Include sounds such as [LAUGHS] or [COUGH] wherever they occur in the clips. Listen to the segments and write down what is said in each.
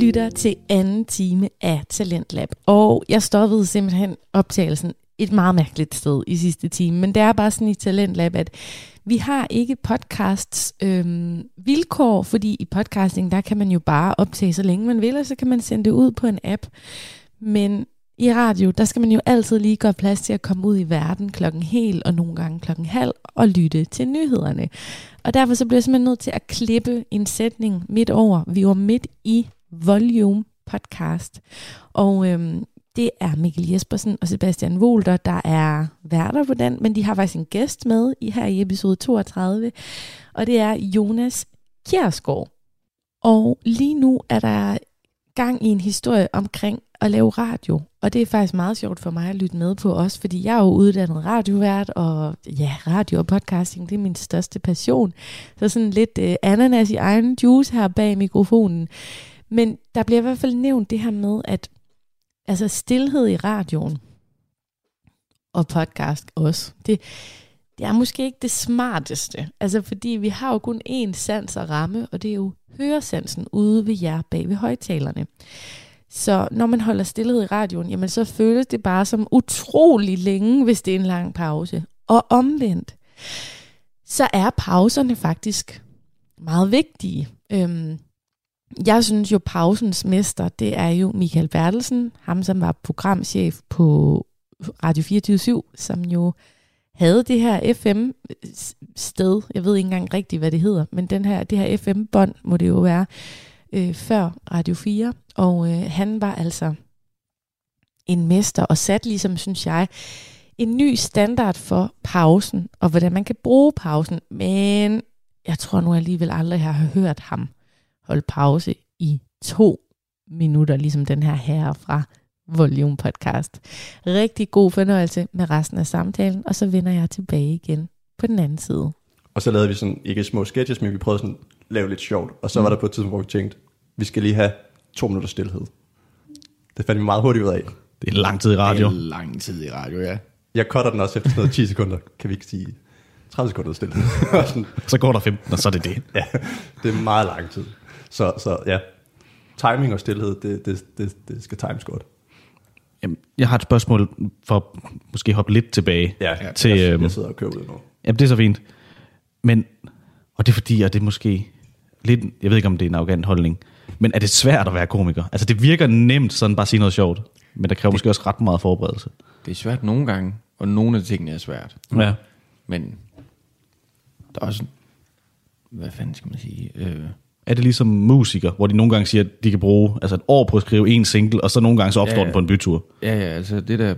lytter til anden time af Talentlab, og jeg stoppede simpelthen optagelsen et meget mærkeligt sted i sidste time, men det er bare sådan i Talentlab, at vi har ikke podcasts øhm, vilkår, fordi i podcasting, der kan man jo bare optage så længe man vil, og så kan man sende det ud på en app. Men i radio, der skal man jo altid lige gøre plads til at komme ud i verden klokken hel og nogle gange klokken halv og lytte til nyhederne. Og derfor så bliver jeg simpelthen nødt til at klippe en sætning midt over. Vi var midt i Volume podcast. Og øhm, det er Mikkel Jespersen og Sebastian Volter, der er værter på den, men de har faktisk en gæst med i her i episode 32, og det er Jonas Kjærsgaard. Og lige nu er der gang i en historie omkring at lave radio, og det er faktisk meget sjovt for mig at lytte med på også, fordi jeg er jo uddannet radiovært, og ja, radio og podcasting, det er min største passion. Så sådan lidt øh, ananas i egen juice her bag mikrofonen. Men der bliver i hvert fald nævnt det her med, at altså stillhed i radioen, og podcast også, det, det er måske ikke det smarteste. Altså fordi vi har jo kun én sans at ramme, og det er jo høresansen ude ved jer bag ved højtalerne. Så når man holder stillhed i radioen, jamen så føles det bare som utrolig længe, hvis det er en lang pause. Og omvendt, så er pauserne faktisk meget vigtige. Øhm, jeg synes jo, pausens mester, det er jo Michael Bertelsen, ham som var programchef på Radio 24 som jo havde det her FM-sted, jeg ved ikke engang rigtigt, hvad det hedder, men den her, det her FM-bånd må det jo være, øh, før Radio 4, og øh, han var altså en mester, og sat ligesom, synes jeg, en ny standard for pausen, og hvordan man kan bruge pausen, men jeg tror nu alligevel aldrig, jeg har hørt ham holde pause i to minutter, ligesom den her herre fra Volume Podcast. Rigtig god fornøjelse med resten af samtalen, og så vender jeg tilbage igen på den anden side. Og så lavede vi sådan, ikke små sketches, men vi prøvede sådan at lave lidt sjovt. Og så mm. var der på et tidspunkt, hvor vi tænkte, vi skal lige have to minutter stillhed. Det fandt vi meget hurtigt ud af. Det er lang tid i radio. Det er lang tid i radio, ja. Jeg cutter den også efter sådan noget 10 sekunder. Kan vi ikke sige 30 sekunder stillhed? [LAUGHS] så går der 15, og så er det det. ja, det er meget lang tid. Så, så ja, timing og stillhed, det, det, det, det skal times godt. Jamen, jeg har et spørgsmål for at måske hoppe lidt tilbage. Ja, til, jeg, øhm, jeg sidder og køber det nu. Jamen, det er så fint. Men, og det er fordi, at det er måske lidt, jeg ved ikke om det er en arrogant holdning, men er det svært at være komiker? Altså det virker nemt sådan bare at sige noget sjovt, men der kræver det, måske også ret meget forberedelse. Det er svært nogle gange, og nogle af tingene er svært. Ja. Men der er også, hvad fanden skal man sige... Øh, er det ligesom musikere, hvor de nogle gange siger, at de kan bruge altså et år på at skrive en single, og så nogle gange så opstår ja, ja. den på en bytur? Ja, ja, altså det der,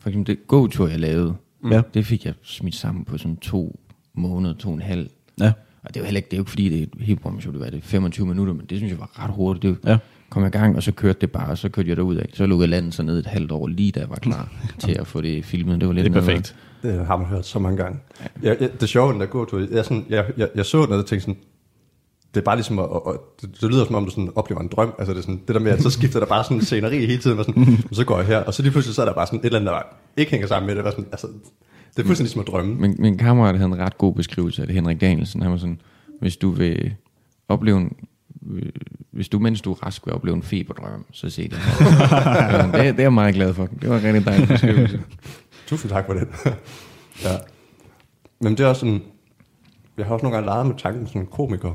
for eksempel det go-tur, jeg lavede, mm. ja. det fik jeg smidt sammen på sådan to måneder, to og en halv. Ja. Og det er jo heller ikke, det er jo ikke fordi, det er helt show, det var det 25 minutter, men det synes jeg var ret hurtigt. Det ja. kom i gang, og så kørte det bare, og så kørte jeg derud af. Så lukkede landet så ned et halvt år, lige da jeg var klar [LAUGHS] til at få det filmet. Det var lidt det er perfekt. Det har man hørt så mange gange. Ja. Jeg, jeg, det sjove, den der går tur, jeg, sådan, jeg, jeg, jeg så den, og tænkte sådan, det er bare ligesom, at, at, det, det, lyder som om, du sådan oplever en drøm. Altså det, er sådan, det der med, at så skifter der bare sådan en sceneri hele tiden, og, sådan, og så går jeg her, og så lige pludselig så er der bare sådan et eller andet, der ikke hænger sammen med det. Sådan, altså, det er fuldstændig som at drømme. Min, min kammerat havde en ret god beskrivelse af det, Henrik Danielsen. Han var sådan, hvis du vil opleve en, hvis du, mens du er rask, vil opleve en feberdrøm, så se det [LAUGHS] det, det er jeg meget glad for. Det var en rigtig dejlig beskrivelse. Tusind tak for det. [LAUGHS] ja. Men det er også sådan, jeg har også nogle gange leget med tanken som komiker.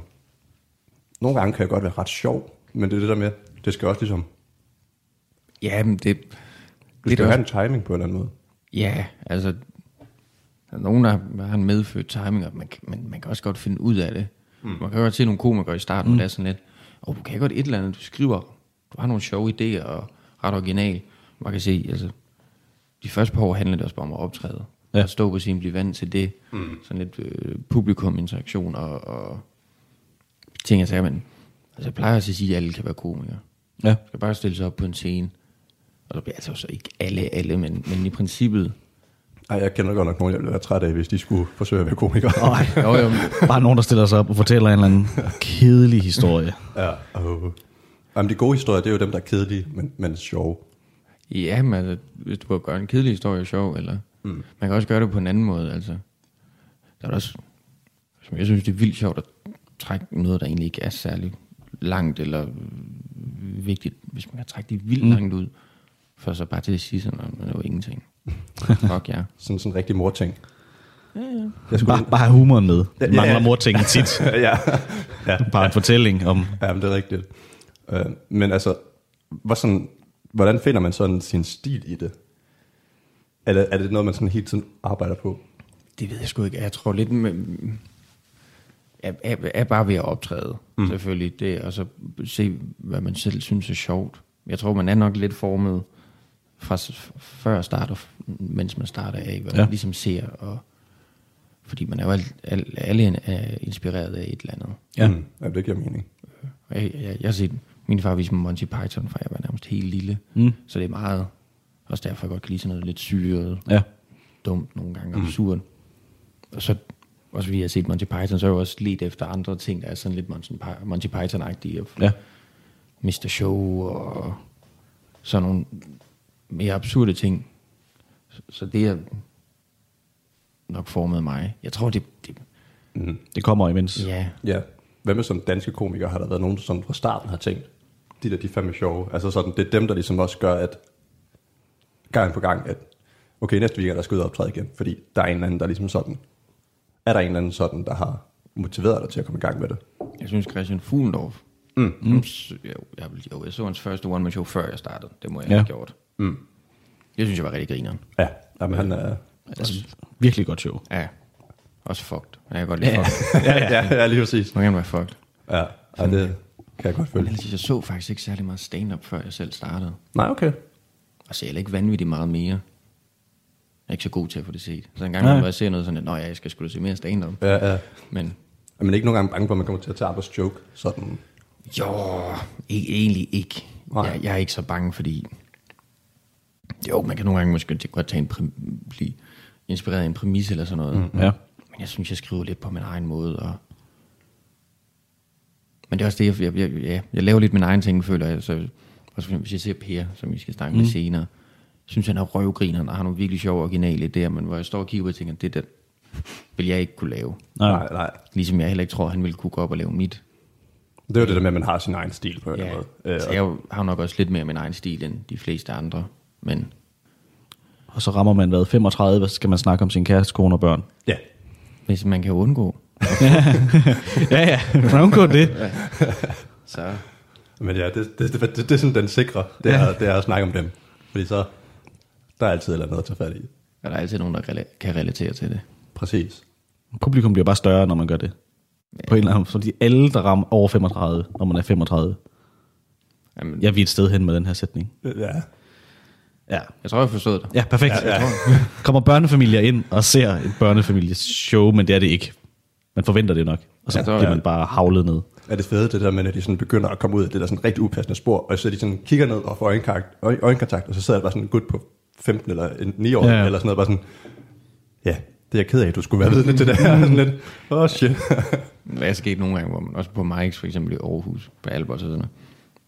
Nogle gange kan jeg godt være ret sjov, men det er det der med, det skal også ligesom... Ja, men det... Det skal det have en timing på en eller anden måde. Ja, altså der er nogen, der har en medfødt timing, og man, man, man kan også godt finde ud af det. Mm. Man kan godt se nogle komikere i starten, mm. der er sådan lidt, og du kan godt et eller andet, du skriver, du har nogle sjove idéer og ret original. Man kan se, altså, de første par år handler det også bare om at optræde. Ja. At stå på sin, blive vant til det. Mm. Sådan lidt øh, publikum-interaktion og, og ting og sager. Men altså, jeg plejer at sige, at alle kan være komikere. Ja. Man skal bare stille sig op på en scene. Og så bliver altså så ikke alle, alle, men, men i princippet, ej, jeg kender godt nok nogen, jeg ville være træt af, hvis de skulle forsøge at være komikere. Nej, jo, jo. [LAUGHS] Bare nogen, der stiller sig op og fortæller en eller anden kedelig historie. ja, uh. Jamen, de gode historier, det er jo dem, der er kedelige, men, men sjove. Ja, men altså, hvis du gøre en kedelig historie sjov, eller mm. man kan også gøre det på en anden måde, altså. Der er også, som jeg synes, det er vildt sjovt at trække noget, der egentlig ikke er særlig langt, eller vigtigt, hvis man kan trække de vildt mm. langt ud, for så bare til at sige sådan, "Nå, men det var ingenting. [LAUGHS] Fuck ja. Sådan sådan en rigtig morting. Jeg skulle bare, bare have humoren med. Ja, Det mangler ja. mortingen tit. [LAUGHS] ja. ja. Bare en fortælling om... Ja, men det er rigtigt. Øh, men altså, hvor sådan, hvordan finder man sådan sin stil i det? Er det, er det noget, man sådan hele tiden arbejder på? Det ved jeg sgu ikke. Jeg tror lidt med... Jeg er, er bare ved at optræde, mm. selvfølgelig. Det, og så se, hvad man selv synes er sjovt. Jeg tror, man er nok lidt formet fra før start, og f- mens man starter af, hvad Ja. man ligesom ser. Og, fordi man er jo alt, al, alle er inspireret af et eller andet. Ja. Mm, ja det giver mening. Og Jeg, jeg, jeg har set min far vise mig Monty Python, fra jeg var nærmest helt lille. Mm. Så det er meget... Også derfor jeg godt kan lide sådan noget lidt syret, Ja. dumt nogle gange, og absurd. Og så, også fordi jeg har set Monty Python, så har jeg også let efter andre ting, der er sådan lidt Monty, Py- Monty Python-agtige. Og Ja. Mr. Show og sådan nogle mere absurde ting. Så, det er nok formet mig. Jeg tror, det, det Det kommer imens. ja, Ja. Hvad med sådan danske komikere? Har der været nogen, sådan fra starten har tænkt, de der, de fandme sjove. Altså sådan, det er dem, der ligesom også gør, at gang på gang, at okay, næste weekend, der skal ud og optræde igen, fordi der er en eller anden, der ligesom sådan, er der en eller anden sådan, der har motiveret dig til at komme i gang med det? jeg synes Christian Fuglendorf, mm. Mm. Jeg, vil- jo, jeg så hans første one-man-show, før jeg startede. Det må jeg Ja. have gjort. Mm. Det synes jeg var rigtig grineren. Ja, jamen, han er... Altså, virkelig godt show. Ja, også fucked. Jeg kan godt lide ja. fucked. [LAUGHS] ja, [LAUGHS] ja, ja, lige præcis. Må gerne være fucked. Ja, ja det kan jeg godt følge. Men ellers, jeg så faktisk ikke særlig meget stand-up, før jeg selv startede. Nej, okay. Og så er jeg ikke vanvittigt meget mere. Jeg er ikke så god til at få det set. Så en gang, når jeg ser noget sådan, at Nå, ja, jeg skal da se mere stand-up. Ja, ja. Men Er man ikke nogen gange bange for, at man kommer til at tage andres joke? Sådan, jo, ikke, egentlig ikke. Nej. Jeg, jeg, er ikke så bange, fordi... Jo, man kan nogle gange måske godt tage en præm- blive inspireret af en præmis eller sådan noget. Mm. Ja. Men jeg synes, jeg skriver lidt på min egen måde. Og... Men det er også det, jeg, jeg, jeg, ja, jeg laver lidt min egen ting, føler jeg. Så, også hvis jeg ser Per, som vi skal snakke mm. med senere, synes han er røvgrineren og har nogle virkelig sjove originale idéer, men hvor jeg står og kigger på og tænker, det der vil jeg ikke kunne lave. Nej. nej, nej. Ligesom jeg heller ikke tror, han ville kunne gå op og lave mit. Det er jo det der med, at man har sin egen stil på en eller Ja, anden måde. Øh, så jeg jo- har nok også lidt mere min egen stil end de fleste andre. Men Og så rammer man hvad, 35, hvad skal man snakke om sin kæreste, kone og børn. ja, hvis man kan undgå, [LAUGHS] ja, ja, man undgår det. så men ja, det, det, det, det, det er sådan den sikre, det er, det er at snakke om dem. Fordi så, der er altid eller andet at tage fat i. er der altid nogen, der rela- kan relatere til det. Præcis. Publikum bliver bare større, når man gør det. På en eller anden fordi alle, der rammer over 35, når man er 35. Jamen, Jeg er vi et sted hen med den her sætning. Ja, Ja. Jeg tror, jeg forstod det. Ja, perfekt. Ja, ja. Kommer børnefamilier ind og ser et børnefamilies show, men det er det ikke. Man forventer det nok. Og så Jeg tror, bliver ja. man bare havlet ned. er det fede, det der med, at de sådan begynder at komme ud af det der sådan rigtig upassende spor, og så de sådan kigger ned og får øjenkontakt, øj- øjenkontakt og så sidder der bare sådan en gut på 15 eller en 9 år, Ja, ja. ja. eller sådan noget, bare sådan, ja, det er jeg ked af, at du skulle være vidne til det her. [LAUGHS] sådan lidt, åh oh, shit. Hvad er sket nogle gange, hvor man også på Mike's for eksempel i Aarhus, på Albert og sådan noget,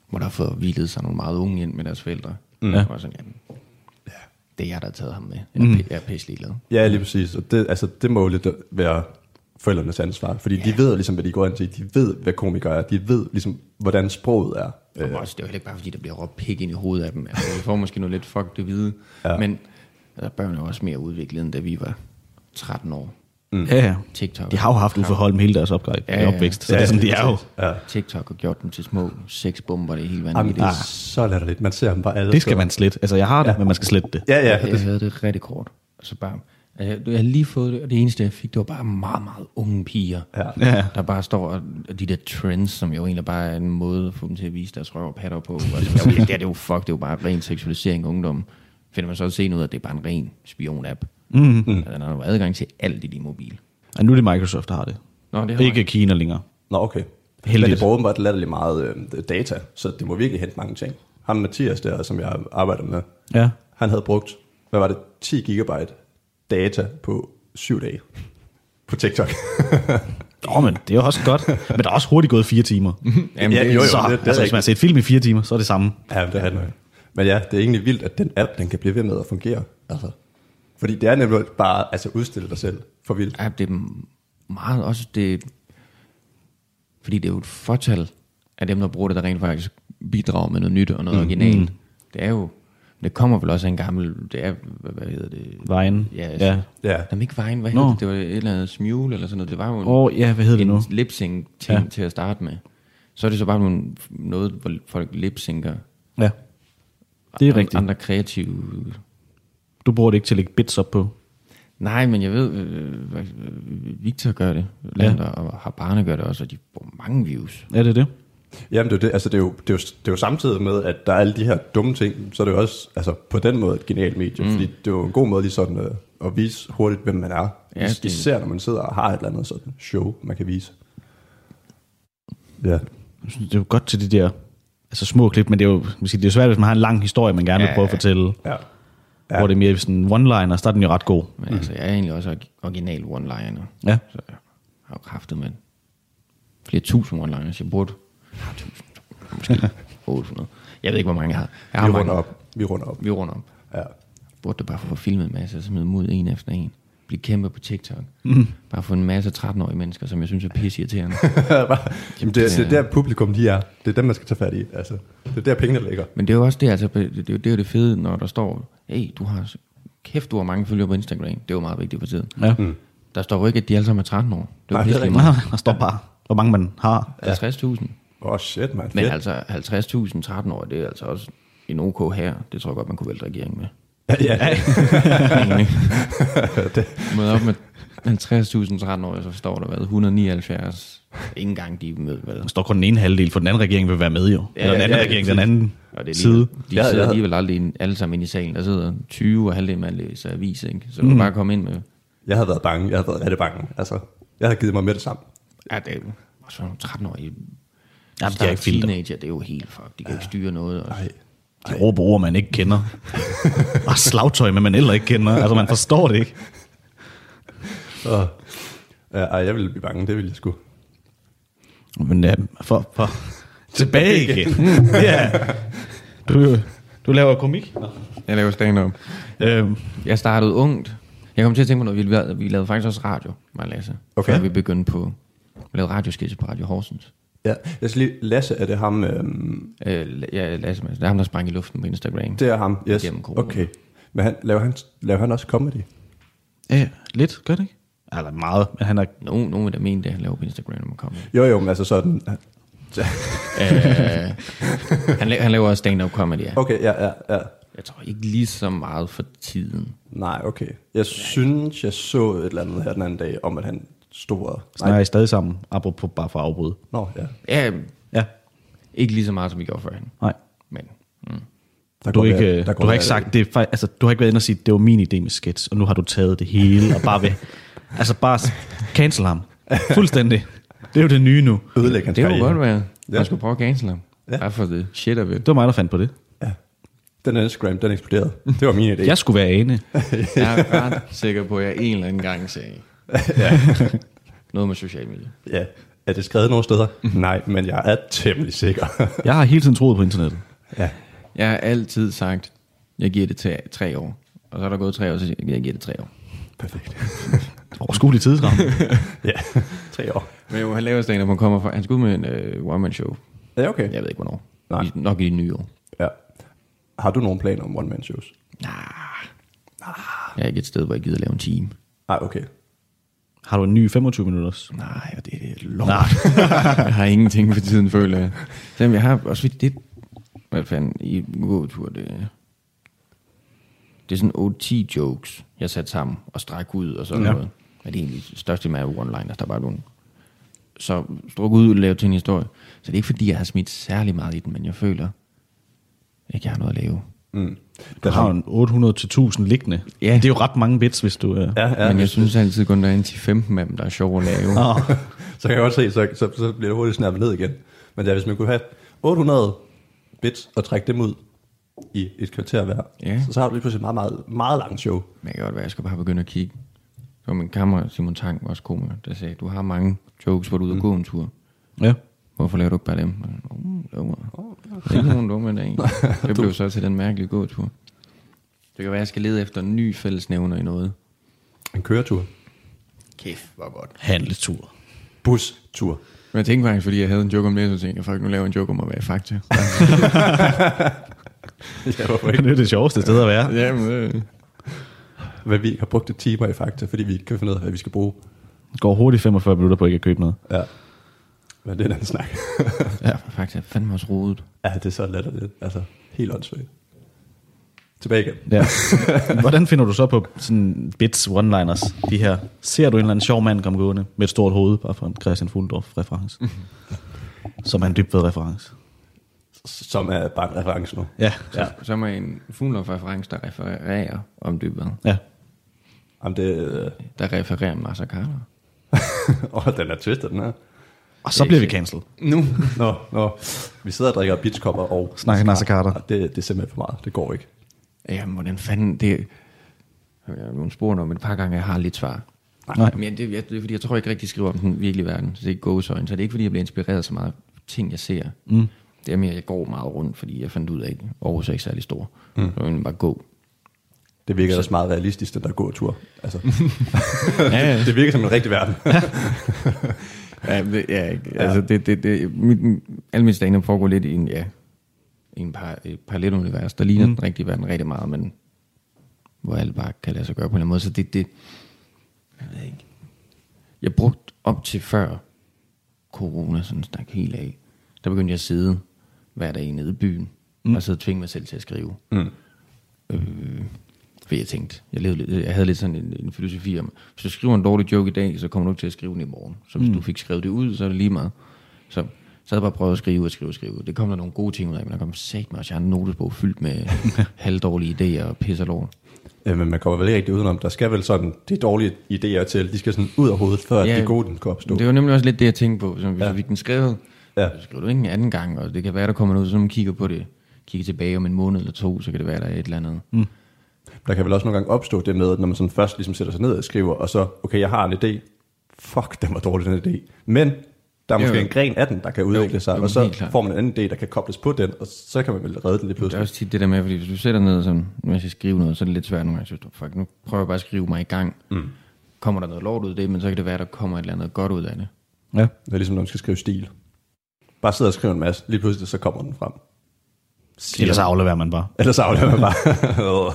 hvor der har fået hvilet sig nogle meget unge ind med deres forældre. Mm. Ja. Og sådan, jamen, det er jeg, der har taget ham med. Jeg er, mm. jeg er pisselig glad. ja, lige præcis. Og det, altså, det må jo lidt være forældrenes ansvar, fordi de ved ligesom, hvad de går ind til. De ved, hvad komikere er. De ved ligesom, hvordan sproget er. Øh. Også, det er jo heller ikke bare, fordi der bliver råbt pik ind i hovedet af dem. Altså, vi får måske noget lidt fuck det hvide. Ja. Men altså, børn er jo også mere udviklet, end da vi var 13 år. Mm. Ja, ja. TikTok. De har jo haft Uffe Holm hele deres opgave, Ja, ja, opvækst. Så Ja, det er sådan, de er jo. Ja. TikTok og gjort dem til små sexbomber, det er helt Jamen, vanvittigt. det er så latterligt. Man ser dem bare alle Det skal man slette. Altså, jeg har det, ja. men man skal slette det. Ja, ja. Jeg, jeg havde det rigtig kort. Så bare, altså, jeg, jeg havde lige fået det, og det eneste, jeg fik, det var bare meget, meget unge piger. Ja. Ja. Der bare står og, de der trends, som jo egentlig bare er en måde at få dem til at vise deres røv og patter på. Altså, det, er det jo fuck, det er jo bare ren seksualisering af ungdom. Finder man så også se ud af, at det er bare en ren spion-app. Mm. Altså, den har jo adgang til alt i din mobil. Og nu er det Microsoft, der har det. Nå, det har Ikke Kina længere. Nå, okay. Heldigt. Men det bruger bare latterligt meget øh, data, så det må virkelig hente mange ting. Ham Mathias der, som jeg arbejder med, Ja. han havde brugt, hvad var det, 10 gigabyte data på syv dage på TikTok. [LAUGHS] Åh, men det er jo også godt. Men der er også hurtigt gået fire timer. [LAUGHS] Jamen, Ja, det, jo, jo. så, det- det altså, hvis man har set film i fire timer, så er det samme. ja, det er det. Men ja, det er egentlig vildt, at den app, den kan blive ved med at fungere. Altså, fordi det er nemlig bare altså, udstille dig selv for vildt. Ja, det er meget også det... Fordi det er jo et fortal af dem, der bruger det, der rent faktisk bidrager med noget nyt og noget mm. originalt. Det er jo, det kommer vel også af en gammel, det er, hvad, hvad hedder det? Vejen. Ja, Ja. ja. Ja. Jamen ikke vejen, hvad hedder det? Det var et eller andet smule eller sådan noget. Det var jo en, oh, ja, hvad hedder det en nu? lip-sync ting Ja. ja. til at starte med. Så er det så bare nogle, noget, hvor folk lip-synker. Ja. Det er Andre- rigtigt. Andre kreative Du bruger det ikke til at lægge bits op på. Nej, men jeg ved, øh, hvad- øh, Victor gør det, Lander og Habane gør det også, og de får mange views. Er det det? Jamen det er, jo det, altså det, er jo, det, er jo, det er jo samtidig med, at der er alle de her dumme ting, så er det jo også altså, på den måde et genialt medie, mm. fordi det er jo en god måde lige sådan øh, at vise hurtigt, hvem man er. Ja, Især når man sidder og har et eller andet sådan show, man kan vise. Ja, Jeg synes, Det er jo godt til de der altså små klip, men det er jo, man siger, det er jo svært, hvis man har en lang historie, man gerne vil Ja, prøve at fortælle. ja. Ja. Hvor det er mere sådan one-liner, så er den jo ret god. Men mm. altså, jeg er egentlig også original one-liner. Ja. Så jeg har jo kraftet med flere tusind one-liners. Jeg burde måske 800. Jeg ved ikke, hvor mange jeg har. Jeg har Vi mange. runder op. Vi runder op. Vi runder op. Ja. Burde det bare få filmet en masse, og smide dem ud en efter en. Blive kæmpe på TikTok. Mm. Bare få en masse 13-årige mennesker, som jeg synes er pisse irriterende. [LAUGHS] Jamen, det, det er der publikum de er. Det er dem, man skal tage fat i. Altså, det er der pengene ligger. Men det er jo også det, altså, det, er jo- det er jo det fede, når der står, hey, du har, kæft, du har mange følgere på Instagram. Det er jo meget vigtigt for tiden. Ja. Mm. Der står jo ikke, at de alle sammen er 13 år. Det er Nej, jo det er meget. [LAUGHS] Der står bare, hvor mange man har. 50.000. Åh, oh, shit, man. Men altså 50.000 13 år, det er altså også en OK her. Det tror jeg godt, man kunne vælte regeringen med. Ja, ja. [LAUGHS] [LAUGHS] det. Op med 50.000 13 år, så står der hvad, 179. Ikke engang de med, hvad. Der står kun den ene halvdel, for den anden regering vil være med jo. Ja, Eller den anden ja, regering, den anden Og det er side. lige, de Ja, sidder ja. alligevel aldrig alle sammen inde i salen. Der sidder 20 og halvdelen, man læser avis, ikke? Så du kan bare komme ind med, Jeg havde været bange. Jeg havde været rigtig bange. Altså, jeg havde givet mig med det samme. ja, det er og så nogle 13-årige Jamen, de har ikke filter. teenager, det er jo helt fuck. De kan ikke styre noget. Og, Ej. De råber ord, man ikke kender. [LAUGHS] og slagtøj, men man heller ikke kender. Altså, man forstår det ikke. Og, ja, ej, jeg ville blive bange. Det ville jeg sgu. Men ja, for, for tilbage igen. [LAUGHS] ja. Du, du laver komik? Nå. jeg laver stand-up. Øhm, Jeg startede ungt. Jeg kom til at tænke på noget. Vi lavede, vi lavede faktisk også radio, mig og Lasse. Okay. Før vi begyndte på... Vi lavede radiosketch på Radio Horsens. Ja, jeg skal lige... Lasse, er det ham? Øhm, Øh, ja, Lasse. Det er ham, der sprang i luften på Instagram. det er ham, yes. Okay. Men han, laver, han, laver han også comedy? ja, lidt, gør det ikke? Eller meget, men han er... Nogen, nogen vil da mene det, han laver på Instagram, når man kommer. Jo, jo, men altså sådan... øh, han, la- han laver også stand-up comedy, ja. Okay, ja, ja, ja. Jeg tror ikke lige så meget for tiden. Nej, okay. Jeg synes, jeg så et eller andet her den anden dag, om at han stod og... Snakker I stadig sammen, apropos bare for at afbryde? Nå, ja. Ja, Ja, ikke lige så meget, som vi gjorde førhen. nej. Men mm. Der Du, går er ikke, være- der du går har være- ikke sagt, det er, fej- altså, du har ikke været inde og sige, det var min idé med sketch, og nu har du taget det hele, og bare ved, [LAUGHS] altså bare s- cancel ham. Fuldstændig. Det er jo det nye nu. Ødelægge hans det kunne karriere. godt være. Man Ja. skulle prøve at cancel ham. Ja. Ja. Bare for det shit af det. Det var mig, der fandt på det. Ja. Den Instagram, den eksploderede. Det var min idé. Jeg skulle være ane. Jeg er ret sikker på, at jeg en eller anden gang sagde [LAUGHS] noget med social media. Ja. Er det skrevet nogle steder? Nej, men jeg er temmelig sikker. Jeg har hele tiden troet på internettet. ja. Jeg har altid sagt, jeg giver det til tre år. Og så er der gået tre år, så siger jeg, jeg giver det tre år. Perfekt. [LAUGHS] Overskuelig tidsramme. ja. Tre år. Men jo, han laver stand han kommer fra, han skal ud med en uh, one-man-show. Ja, okay. Jeg ved ikke, hvornår. Nej. I, nok i det nye år. Ja. Har du nogen planer om one-man-shows? Nah. Jeg er ikke et sted, hvor jeg gider lave en time. Nej, okay. Har du en ny 25 minutters? Nej, og det er lort. [LAUGHS] jeg har ingenting for tiden, føler jeg. Selvom jeg har også det, hvad fanden, i gåtur, det, det er sådan 8-10 jokes, jeg sat sammen og stræk ud og sådan Ja. noget. Men det er egentlig største med one-liners, der er bare nogle. Så struk ud og lave til en historie. Så det er ikke fordi, jeg har smidt særlig meget i den, men jeg føler, ikke jeg har noget at lave. Mm. Du har en 800 til 1000 liggende. Ja. Det er jo ret mange bits, hvis du... Uh... Ja, ja. men jeg synes altid kun, der er en 10-15 af dem, der er sjove at lave. [LAUGHS] Så kan jeg godt se, så, så, så bliver det hurtigt snappet ned igen. Men ja, hvis man kunne have 800 bits og trække dem ud i et kvarter hver, Ja. så, så har du lige pludselig et meget, meget, meget langt show. Men jeg kan godt være, jeg skal bare begynde at kigge. Så min kammerat Simon Tang, også komiker, der sagde, du har mange jokes, hvor du er ude og gå en tur. Ja. Hvorfor laver du ikke bare dem? Oh. Det er ikke nogen dumme dag. [LAUGHS] Det blev så til den mærkelige gåtur. Det kan være, jeg skal lede efter en ny fællesnævner i noget. En køretur. Kæft, hvor godt. Handletur. Bustur. Men jeg tænkte faktisk, fordi jeg havde en joke om det, så tænkte jeg, fuck, nu laver en joke om at være i Fakta. [LAUGHS] ja, hvorfor Det er det sjoveste sted at være. [LAUGHS] Jamen, øh. Men vi har brugt et timer i Fakta, fordi vi ikke kan finde ud af, hvad vi skal bruge. Går hurtigt 45 minutter på ikke at købe noget. Ja. Men det er en anden snak. [LAUGHS] Ja, Fakta er fandme også rodet. ja, det er så latterligt. Altså, helt åndssvagt. Tilbage igen. Ja. Hvordan finder du så på sådan bits, one-liners, de her? Ser du en eller anden sjov mand komme gående med et stort hoved, bare for en Christian Fuldorf reference? som er en dybved reference. Som er bare en reference nu. Ja, Ja. Så er en Fuglendorf-reference, der refererer om dybvad. ja. Jamen, det... øh, Der refererer Massa Carter. [LAUGHS] Åh, oh, den er twistet, den her. Og så bliver vi cancelled. Nu. [LAUGHS] Nå, nå. Vi sidder og drikker beachkopper og... Snakker Nasser Carter. Det, det er simpelthen for meget. Det går ikke. Jamen, hvordan fanden det... Jeg har nogle spurgt om et par gange, jeg har lidt svar. Nej. Men det, jeg, det er fordi, jeg tror ikke rigtig, jeg skriver om den virkelige verden. Så det er ikke gåsøjne. Så det er ikke fordi, jeg bliver inspireret så meget af ting, jeg ser. Mm. Det er mere, at jeg går meget rundt, fordi jeg fandt ud af, at Aarhus er ikke særlig stor. Mm. Så jeg bare gå. Det virker også meget realistisk, den der gåtur. Altså, [LAUGHS] Ja, ja. [LAUGHS] det virker som en rigtig verden. Ja, det, [LAUGHS] ja, ikke. altså det, det, det, mit, alle mine stand foregår lidt i en, ja, i en par, et parallelunivers, der ligner mm. den rigtige verden rigtig meget, men hvor alt bare kan lade sig gøre på en eller anden måde. Så det, det jeg ved ikke. Jeg brugte op til før corona sådan stak helt af. Der begyndte jeg at sidde hver dag nede i byen, mm. og og tvinge mig selv til at skrive. Mm. Øh, for jeg tænkte, jeg, levede, jeg havde lidt sådan en, en filosofi om, hvis du skriver en dårlig joke i dag, så kommer du ikke til at skrive den i morgen. Så hvis mm. du fik skrevet det ud, så er det lige meget. Så, så havde jeg bare prøvet at skrive og skrive og skrive. Det kom der nogle gode ting ud af, men der kom sat mig også, jeg har en notesbog fyldt med [LAUGHS] halvdårlige idéer og pis og lort. Ja, men man kommer vel ikke rigtig udenom. Der skal vel sådan, de dårlige idéer til, de skal sådan ud af hovedet, før Ja, ja, de gode den kan opstå. Det var nemlig også lidt det, jeg tænkte på. Så hvis Ja. vi fik den skrevet, Ja. ja. så skriver du ikke en anden gang, og det kan være, der kommer noget, så man kigger på det, kigger tilbage om en måned eller to, så kan det være, der er et eller andet. Mm. Der kan vel også nogle gange opstå det med, at når man sådan først ligesom sætter sig ned og skriver, og så, okay, jeg har en idé. Fuck, den var dårlig, den idé. Men der er Jo, måske jo. en gren af den, der kan udvikle sig, jo, og så får man en anden idé, der kan kobles på den, og så kan man vel redde den lige Det er pludselig. også tit det der med, fordi hvis du sætter ned sådan, når jeg skal skrive noget, så er det lidt svært nogle gange. Så du, fuck, nu prøver jeg bare at skrive mig i gang. Mm. Kommer der noget lort ud af det, men så kan det være, der kommer et eller andet godt ud af det. Ja. Det er ligesom, når man skal skrive stil. Bare sidde og skrive en masse, lige pludselig så kommer den frem. Ellers så afleverer man bare. Ellers afleverer man bare. [LAUGHS]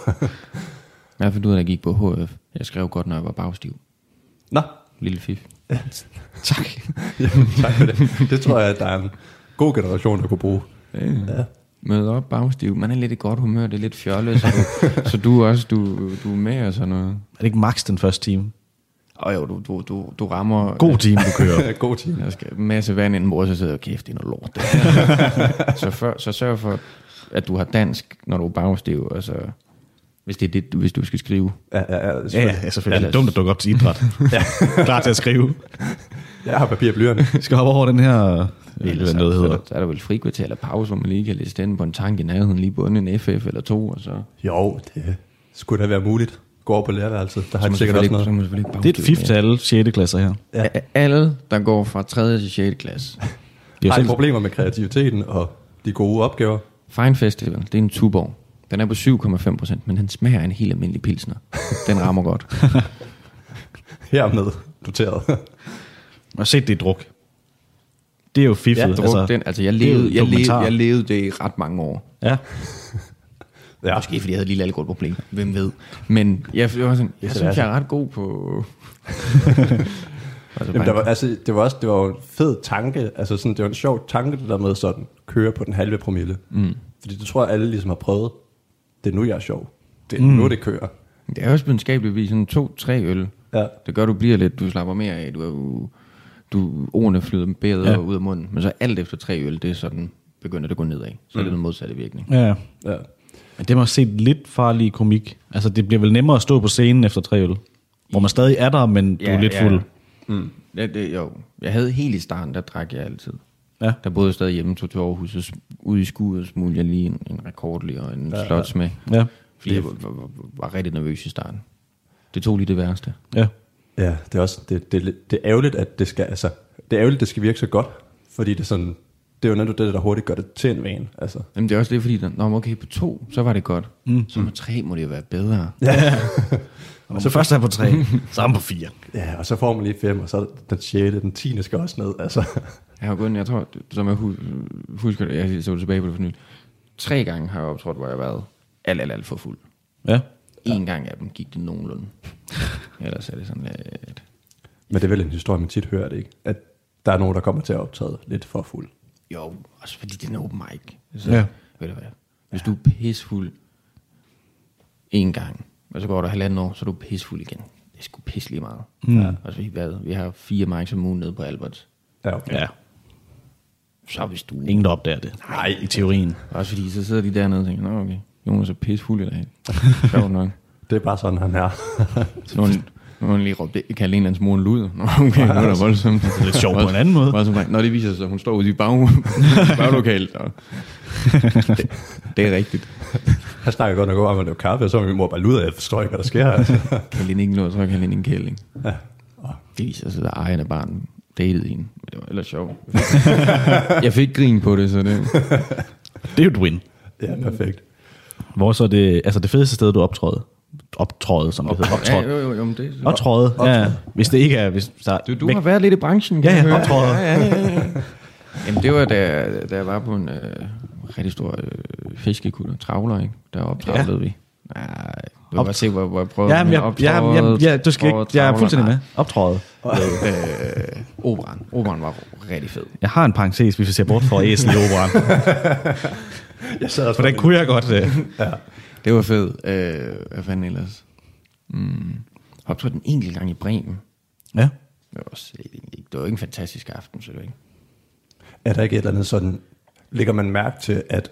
Jeg har fundet ud af, at jeg gik på HF. Jeg skrev godt, når jeg var bagstiv. Nå, Lille fif. [LAUGHS] Tak. [LAUGHS] Jamen, tak for det. Det tror jeg, at der er en god generation, der kunne bruge. Ja. Møde op bagstiv. Man er lidt i godt humør, det er lidt fjollet, så du, så du også, du, du er med og sådan noget. Er det ikke max den første time? Og jo, du, du, du, du rammer... God time, du kører. god time. Jeg skal masse vand ind, mor, så sidder jeg, kæft, det er noget lort. Det her." så, for, så sørg for, at du har dansk, når du er bagstiv, og så, hvis det er det, du- hvis du skal skrive. Ja, ja, ja, Ja, ja, selvfølgelig. ja selvfølgelig. Det er dumt at dukke op til idræt. [LAUGHS] ja. Klar til at skrive. Jeg har papir og skal hoppe over den her... Ved, Ellers hvad noget så, hedder. så, er der vel frikvarter eller pause, hvor man lige kan læse den på en tank i nærheden, lige på en FF eller to, og så... Jo, det skulle da være muligt. Gå over på lærerværelset. Der har de sikkert også selvfølgelig ikke- så noget. man selvfølgelig ikke Det er et fif til alle 6. klasser her. Ja. Ja. Alle, der går fra 3. til 6. klasse. Det er Har problemer med kreativiteten og de gode opgaver? Fine Festival, det er en tuborg. Den er på 7,5 procent, men den smager af en helt almindelig pilsner. Den rammer godt. [LAUGHS] Hermed noteret. [LAUGHS] jeg har set det i druk. Det er jo fiffet. Ja, Druk, altså, den, altså jeg, er levede, jeg, levede, jeg levede det i ret mange år. Ja. [LAUGHS] ja. Måske fordi jeg havde et lille alkoholproblem. Hvem ved. Men jeg, jeg, var sådan, jeg synes, jeg er ret god på... altså, Jamen, der var, altså, det var også det var en fed tanke. Altså, sådan, det var en sjov tanke, det der med sådan, køre på den halve promille. Mm. Fordi det tror jeg, alle ligesom har prøvet. Det er nu, jeg er sjov. Det er mm. nu, det kører. det er også videnskabeligvis sådan to-tre øl. Ja. Det gør, du bliver lidt, du slapper mere af. Du, er du ordene flyder bedre Ja. ja. ud af munden. Men så alt efter tre øl, det er sådan, begynder det at gå nedad. Så mm. er det den modsatte virkning. Ja, ja. Ja. Men det må se lidt farlig komik. Altså, det bliver vel nemmere at stå på scenen efter tre øl. Hvor man stadig er der, men du er lidt fuld. Mm. Ja, det, jo. Jeg havde helt i starten, der drak jeg altid. Ja. Der boede jeg stadig hjemme, tog til Aarhus, og ude i skuret smulte jeg lige en, en rekordlig og en ja, slots med. Ja. Fordi jeg var, var, var rigtig nervøs i starten. Det tog lige det værste. Ja. Ja, det er også det, det, er det er ærgerligt, at det skal, altså, det er ærgerligt, det skal virke så godt, fordi det er sådan, det er jo netop det, der hurtigt gør det til en vane. Altså. Jamen det er også det, fordi, når man okay på to, så var det godt. Mm. Så på tre må det jo være bedre. [LAUGHS] Og så først er på tre, så er han på fire. Ja, og så får man lige fem, og så den sjette, den tiende skal også ned. Altså, Jeg har gået, jeg tror, som jeg hu- husker det, jeg så tilbage på det for nylig. Tre gange har jeg optrådt, hvor jeg har været alt, alt, alt for fuld. Ja. En gang af dem gik det nogenlunde. [LAUGHS] Ellers er det sådan lidt... Men det er vel en historie, man tit hører det, ikke? At der er nogen, der kommer til at optræde lidt for fuld. Jo, også fordi det er en open mic. Så, Ja. Ved du hvad? Hvis du er pissfuld en gang, og så går der halvanden år, så er du pissfuld igen. Det er sgu pisselig meget. Mm. Ja. Altså, vi, hvad, vi har fire mics om ugen nede på Albert. Ja, okay. Ja. Så hvis du... Ingen, der opdager det. Nej. I teorien. Også fordi, så sidder de dernede og tænker, nå okay, Jonas er pissfuld i dag. [LAUGHS] Sjovt nok. Det er bare sådan, han er. Så nu har han- nu lige råbt, kalde en eller andens mor en luder. Nå, okay, nu er der [LAUGHS] voldsomt. Det er lidt sjovt på en anden måde. Voldsomt. Nå, det viser sig, at hun står ude i bag, [LAUGHS] baglokalet. Og det, det, er rigtigt. Han snakker godt nok om, at det var kaffe, og så er min mor bare luder, jeg forstår ikke, hvad der sker. Altså. En luder, så kan han hende en kælling. Ja. Det viser sig, at ejeren af barn datede hende. Men det var ellers sjovt. [LAUGHS] Jeg fik grin på det, så det... Det er jo et win. ja, perfekt. Hvor så det, altså det fedeste sted, du optrådte? Optrådte, som det hedder. Ja, Optrådte. jo, jo, jo, men det, Optrådte, ja. Hvis det ikke er... Hvis der, Du, du har været lidt i branchen, kan Ja, jeg ja, høre. optråder. Ja, ja, ja, ja. Jamen, det var, da, da jeg var på en øh, rigtig stor øh, fiskekutter, travler, ikke? Der optrådte Ja. vi. Nej, du kan godt se, hvor, hvor jeg prøvede Ja, men jeg, ja, ja, ja, du skal ikke, jeg er fuldstændig med. Optråde. Øh, operan. Operan var rigtig fed. Jeg har en parentes, hvis vi ser bort fra æsel i operan. [LAUGHS] Jeg sad For den kunne jeg godt... Øh. Det var fedt. Øh, hvad fanden ellers? Mm. Optrådte en enkelt gang i Bremen. Ja. Det var, også, det var ikke en fantastisk aften, så det var ikke. Er der ikke et eller andet sådan, lægger man mærke til, at,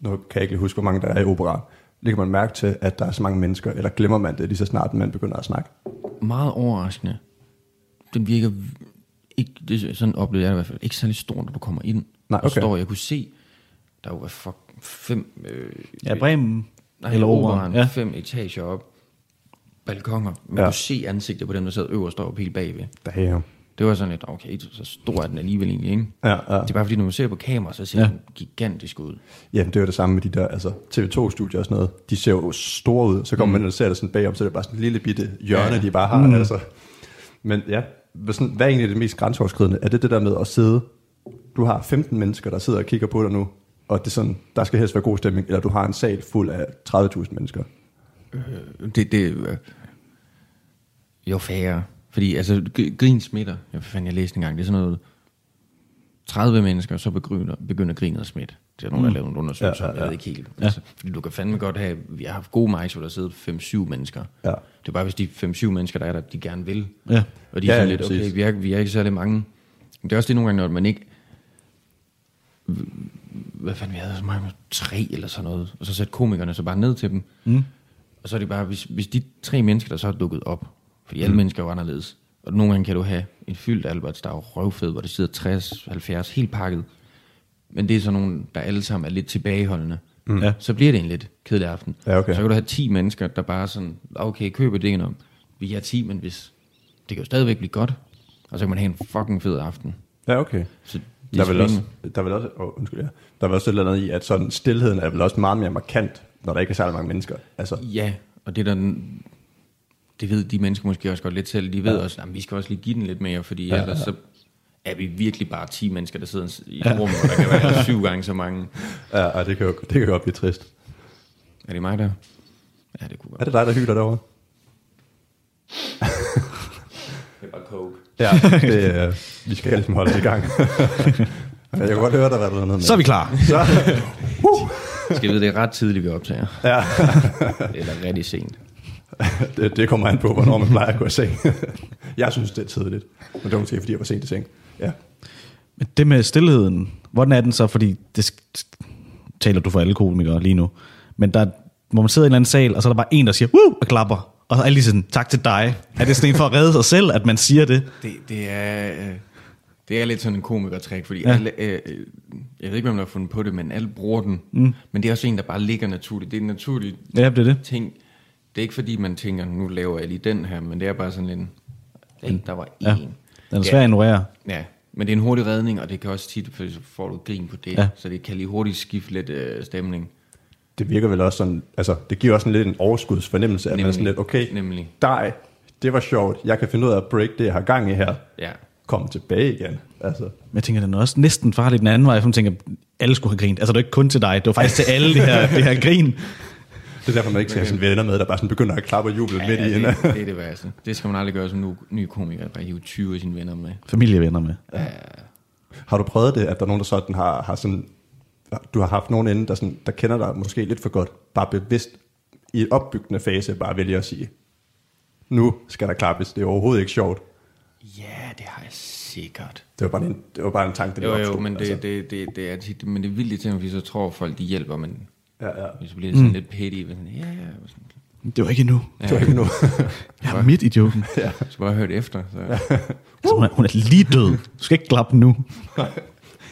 nu kan jeg ikke lige huske, hvor mange der er i opera, lægger man mærke til, at der er så mange mennesker, eller glemmer man det lige så snart, man begynder at snakke? Meget overraskende. Den virker ikke, det, er sådan oplevede jeg det i hvert fald, ikke særlig stor, når du kommer ind. Nej, Og okay. står, jeg kunne se, der var fuck, fem, øh, Ja, Bremen. nej, eller operan, Ja. fem etager op, balkonger. Man Ja. kunne se ansigtet på dem, der sad øverst oppe helt bagved. Damn. Det var sådan lidt, okay, så stor er den alligevel egentlig, ikke? Ja, ja. Det er bare fordi, når man ser på kamera, så ser Ja. den gigantisk ud. Jamen, det er jo det samme med de der altså, TV2-studier og sådan noget. De ser jo store ud, så kommer mm. man og ser det sådan bagom, så er det bare sådan en lille bitte hjørne, ja. De bare har. Mm. Altså. Men ja, sådan, hvad er egentlig det mest grænseoverskridende? Er det det der med at sidde, du har 15 mennesker, der sidder og kigger på dig nu, og det er sådan, der skal helst være god stemning, eller du har en sal fuld af 30.000 mennesker? Det, det øh, jo færre. Fordi altså, gr- grin smitter. Jeg fandt, jeg læste en gang, det er sådan noget, 30 mennesker, så begynder, begynder grinet at smitte. Det er nogen, der har lavet en undersøgelse, Ja, ja, ja, jeg ved ikke helt. Ja. Altså, fordi du kan fandme godt have, vi har haft gode mics, hvor der sidder 5-7 mennesker. Ja. Det er bare, hvis de 5-7 mennesker, der er der, de gerne vil. Ja. Og de er Ja, sådan ja, lidt, præcis. okay, vi er, vi er ikke særlig mange. Men det er også det nogle gange, når man ikke... Hvad fanden, vi havde så mange, tre eller sådan noget. Og så sætte komikerne så bare ned til dem. Mm. Og så er det bare, hvis, hvis de tre mennesker, der så er dukket op, fordi alle mm. mennesker er jo anderledes, og nogle gange kan du have en fyldt Albert, der er jo røvfed, hvor der sidder 60, 70, helt pakket. Men det er sådan nogle, der alle sammen er lidt tilbageholdende. Mm. Ja. Så bliver det en lidt kedelig aften. Ja, okay. Så kan du have 10 mennesker, der bare sådan, okay, køber det om. Vi er 10, men hvis, det kan jo stadigvæk blive godt. Og så kan man have en fucking fed aften. Ja, okay. Så Der er, vel også, der er vel også, oh, undskyld, ja. der er vel også et eller andet i, at sådan stillheden er vel også meget mere markant, når der ikke er særlig mange mennesker. Altså, Ja, og det er der, det ved de mennesker måske også godt lidt selv. De ved Ja. ja. også, at vi skal også lige give den lidt mere, fordi Ja, ja, ellers ja. så er vi virkelig bare 10 mennesker, der sidder i et rum, og der kan være [LAUGHS] syv gange så mange. ja, ja, det, kan jo, det kan jo godt blive trist. Er det mig der? Ja, det kunne Er godt. det dig, der hylder derovre? [LAUGHS] Det er bare coke. Ja, det, øh, vi skal ligesom holde det i gang. [LAUGHS] jeg kan godt høre, der var noget med. Så er vi klar. Så, Skal jeg vide, det er ret tidligt, vi optager. ja, Eller rigtig sent. [LAUGHS] det, det kommer an på, hvornår man plejer at gå i seng. [LAUGHS] jeg synes, det er tidligt. Men det var måske, fordi jeg var sent i seng. Ja. Men det med stillheden, hvordan er den så? Fordi det taler du for alle komikere lige nu. Men der, hvor man sidder i en eller anden sal, og så er der bare en, der siger, Woo! og klapper. Og så er alle lige sådan, tak til dig. Er det sådan en for at redde sig selv, at man siger det? Det, det er... øh, Det er lidt sådan en komikertræk, fordi Ja. ja. alle, øh, øh, jeg ved ikke, hvem der har fundet på det, men alle bruger den. Mm. Men det er også en, der bare ligger naturligt. Det er en naturlig Ja, det er det. ting. Det er ikke fordi, man tænker, nu laver jeg lige den her, men det er bare sådan en, hey, der var Ja. en. Den er svær at ignorere. Ja, men det er en hurtig redning, og det kan også tit, for så får du grin på det, Ja. ja. så det kan lige hurtigt skifte lidt øh, stemning. Det virker vel også sådan, altså det giver også en lidt en overskudsfornemmelse, at man er Nemlig. sådan lidt, okay, Nemlig. dig, det var sjovt, jeg kan finde ud af at break det, jeg har gang i her. Ja, komme tilbage igen. Altså, Men jeg tænker, den er også næsten farlig den anden vej, for man tænker, alle skulle have grint. Altså, det er ikke kun til dig, det var faktisk til alle det her, det her grin. Det er derfor, man ikke skal have sådan venner med, der bare sådan begynder at klappe og juble midt i det, det, er det værste. Det skal man aldrig gøre som nu, ny komiker, bare hive 20 af sine venner med. Familievenner med. Har du prøvet det, at der er nogen, der sådan har, har sådan, du har haft nogen inde, der, sådan, der kender dig måske lidt for godt, bare bevidst i en opbyggende fase, bare vælger at sige, nu skal der klappes, det er overhovedet ikke sjovt. Ja, det har jeg sikkert. Det var bare en, det var bare en tanke, der Jo, opstod, jo, men det, altså. det, det, det er tit, men det er vildt til, fordi så tror folk, de hjælper, men Ja, ja. du bliver sådan lidt petty, sådan, ja, ja, sådan, Det var ikke endnu. Det var ikke noget. [LAUGHS] Jeg er midt i joken. [LAUGHS] så bare hørt efter. Så. Altså, hun, er, hun er lige død. Du skal ikke klappe nu.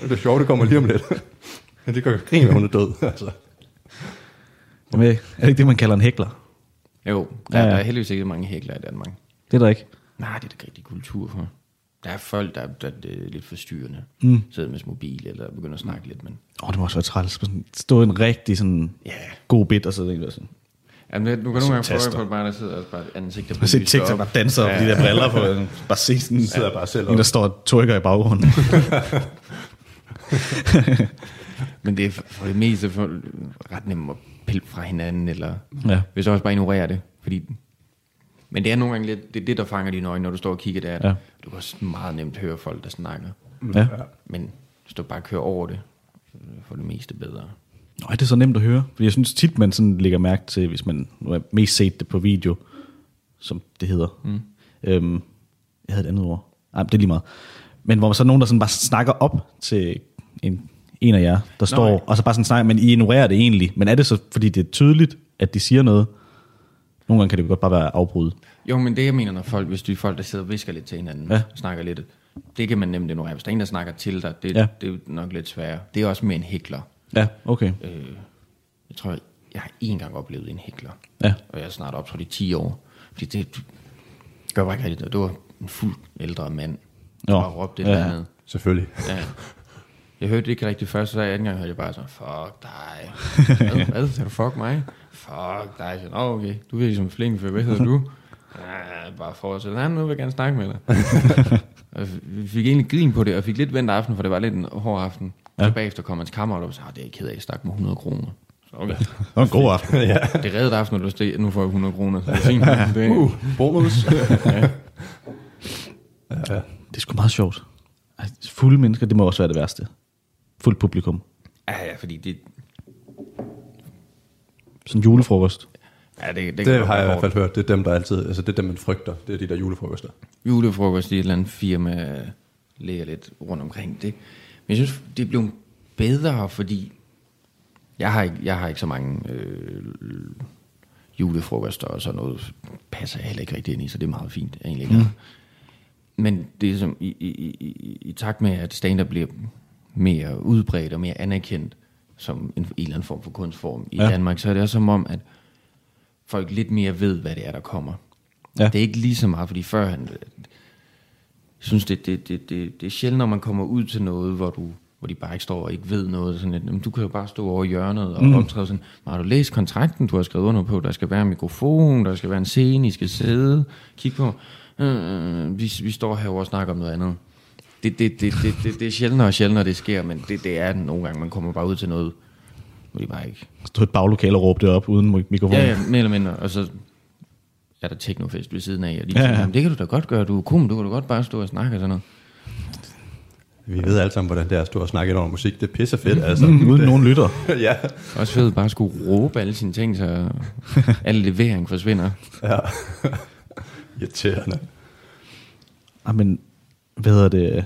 det er sjovt, det kommer lige om lidt. Men det gør grin, at hun er død. Altså. Jamen, er det ikke det, man kalder en hækler? Jo, der, Ja, ja, ja. der er heldigvis ikke mange hækler i Danmark. Det er der ikke. Nej, det er der ikke rigtig kultur for. Der er folk, der, der det er lidt forstyrrende. Mm. Sidder med sin mobil, eller begynder at snakke lidt, men... Åh, oh, det må også være træls. Sådan, stå en rigtig sådan, Ja. god bit, og jeg sådan. Jamen, det- du kan nogle gange prøve taster. på mig, der sidder og bare et ansigt, der Jeg ser lyst TikTok, op. der danser ja. på de der briller på. [LAUGHS] Bare se sådan, Sidder bare selv en, der op. står og trykker i baggrunden. [LAUGHS] Men det er for det meste for, ret nemt at pille fra hinanden, eller Ja. hvis også bare ignorere det. Fordi, men det er nogle gange lidt, det er det, der fanger dine øjne, når du står og kigger der. Ja. Du kan også meget nemt høre folk, der snakker. ja. Men hvis du bare kører over det, så får det meste bedre. Nå, er det så nemt at høre? Fordi jeg synes tit, man sådan lægger mærke til, hvis man nu har mest set det på video, som det hedder. Mm. Øhm, jeg havde et andet ord. Nej, det er lige meget. Men hvor man så er nogen, der sådan bare snakker op til en, en af jer, der står, ja. og så bare sådan snakker, men I ignorerer det egentlig. Men er det så, fordi det er tydeligt, at de siger noget? Nogle gange kan det godt bare være afbrud. Jo, men det jeg mener, når folk, hvis du er folk, der sidder og visker lidt til hinanden, Ja. snakker lidt, det kan man nemt ignorere. Hvis der er en, der snakker til dig, det, Ja. det er jo nok lidt sværere. Det er også med en hækler. Ja, okay. Øh, jeg tror, jeg har én gang oplevet en hækler. Ja. Og jeg er snart op, tror det er 10 år. Fordi det gør bare ikke rigtigt. Det var en fuld ældre mand, der bare råbte det ja. andet. Selvfølgelig. Ja. Jeg hørte det ikke rigtig først, så anden gang hørte jeg bare sådan, fuck dig. Hvad? Hvad? Sagde du fuck mig? Fuck dig. Nå, okay. Du virker som flink fyr. Hvad hedder du? [LAUGHS] Ja, bare fortsæt. Nej, nu vil jeg gerne snakke med dig. [LAUGHS] Og vi fik egentlig grin på det, og fik lidt vendt aften, for det var lidt en hård aften. Ja. Ja. Så bagefter kom hans kammerat op og sagde, "Ah, det er jeg ked af, jeg stak med 100 kroner. Så, okay. Det var en god aften. [LAUGHS] ja. Det reddede aften, du steg, nu får jeg 100 kroner. Så det er fint. Det, Uh, bonus. Det er sgu meget sjovt. Ej, Fulde mennesker, det må også være det værste. Fuldt publikum. ja, ja, fordi det, Sådan en julefrokost. ja, det, det, Det har jeg i hvert fald hørt. Det er dem, der altid, altså det er dem, man frygter. Det er de der julefrokoster. julefrokost i et eller andet firma ligger lidt rundt omkring det. Men jeg synes, det blev bedre, fordi jeg har ikke, jeg har ikke så mange øh, julefrokoster og sådan noget. Passer jeg heller ikke rigtig ind i, så det er meget fint egentlig. Mm. Men det er som i, i, i, i, i takt med, at stand bliver mere udbredt og mere anerkendt som en, en eller anden form for kunstform i Ja. Danmark, så er det også som om, at folk lidt mere ved, hvad det er, der kommer. Ja. Det er ikke lige så meget, fordi før han, jeg synes, det, det, det, det, det er sjældent, når man kommer ud til noget, hvor du hvor de bare ikke står og ikke ved noget. Sådan lidt, "Jamen, du kan jo bare stå over hjørnet og mm. optræde sådan. "Men Har du læst kontrakten, du har skrevet under på? Der skal være en mikrofon, der skal være en scene, I skal sidde, kigge på. Øh, vi, vi står her og snakker om noget andet. Det, det, det, det, det, det er sjældnere og sjældnere, det sker, men det, det er nogle gange, man kommer bare ud til noget, hvor de bare ikke Stod et baglokale og råbte op uden mi- mikrofon. Ja, ja, mere eller mindre. Og så er der teknofest ved siden af, og de Ja, ja, ja. siger, "Jamen, det kan du da godt gøre, du er kom, du kan da godt bare stå og snakke og sådan noget. Vi ved alle sammen, hvordan det er at stå og snakke over musik. Det er pisse fedt, altså. Mm, uden nogen lytter. [LAUGHS] ja. Også fedt bare at skulle råbe alle sine ting, så [LAUGHS] al levering forsvinder. ja. [LAUGHS] Irriterende. Ah, men, hvad hedder det? Åh,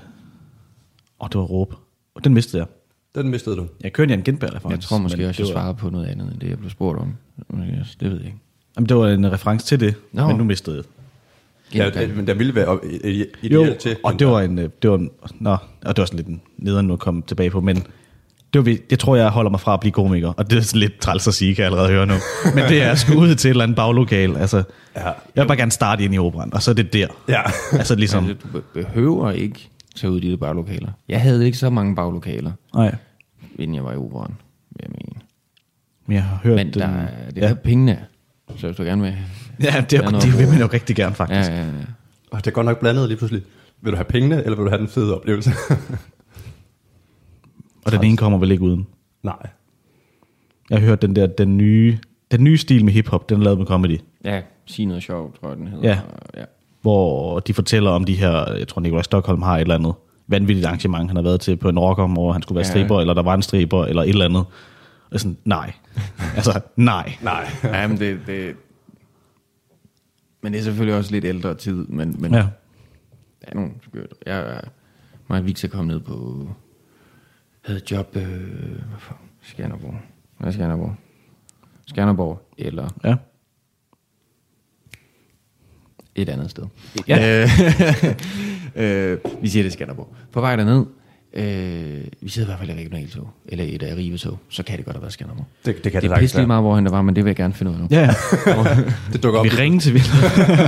oh, det var råb. Og den mistede jeg. Den mistede du. Jeg kørte en Gindberg-reference. Jeg tror måske også, jeg svarede på noget andet, end det, jeg blev spurgt om. Det ved jeg ikke. Jamen, det var en reference til det, Nå. men nu mistede jeg. Ja, men der ville være ideelt Jo, til. og det var en, øh, det var en, nå, og det var sådan lidt en nederen nu at komme tilbage på, men det, var, vi- det tror jeg holder mig fra at blive komiker, og det er lidt træls at sige, kan jeg allerede høre nu. Men det er sgu ud til et eller andet baglokal. Altså, Ja. jeg vil bare gerne starte ind i operan, og så er det der. Ja. Altså ligesom, Altså, du be- behøver ikke tage ud i de baglokaler. Jeg havde ikke så mange baglokaler, nej, inden jeg var i operan, jeg mene. men jeg har hørt Men der, den- er- det er ja. der pengene. Så hvis du gerne vil... Ja, det, er er, det vil man jo rigtig gerne faktisk. Ja, ja, ja. Og det er godt nok blandet lige pludselig. vil du have pengene, eller vil du have den fede oplevelse? [LAUGHS] Og den ene kommer vel ikke uden. Nej. Jeg har hørt den der, den nye, den nye stil med hiphop, den er lavet med comedy. Ja, sig noget sjovt, tror jeg, den hedder. Ja. ja. hvor de fortæller om de her, jeg tror Nikolaj Stockholm har et eller andet vanvittigt arrangement, han har været til på en rocker, hvor han skulle være Ja. striber, eller der var en striber, eller et eller andet. Og sådan, nej. [LAUGHS] altså, nej. Nej. ja men det, det, men det er selvfølgelig også lidt ældre tid, men, men Ja. der er nogle skørt. Jeg er meget vigtigt at komme ned på, havde job, øh, hvad for, Skanderborg. Hvad er Skanderborg? Skanderborg, eller Ja. et andet sted. Ja. Øh, [LAUGHS] øh, vi siger det Skanderborg. På vej derned, øh, vi sidder i hvert fald i regionaltog, eller et af Rivetog, så kan det godt have været Skanderborg. Det, det kan Det det, er lige meget, hvorhen det var, men det vil jeg gerne finde ud af nu. Ja, [LAUGHS] Det dukker op. vi ringede til Vildt.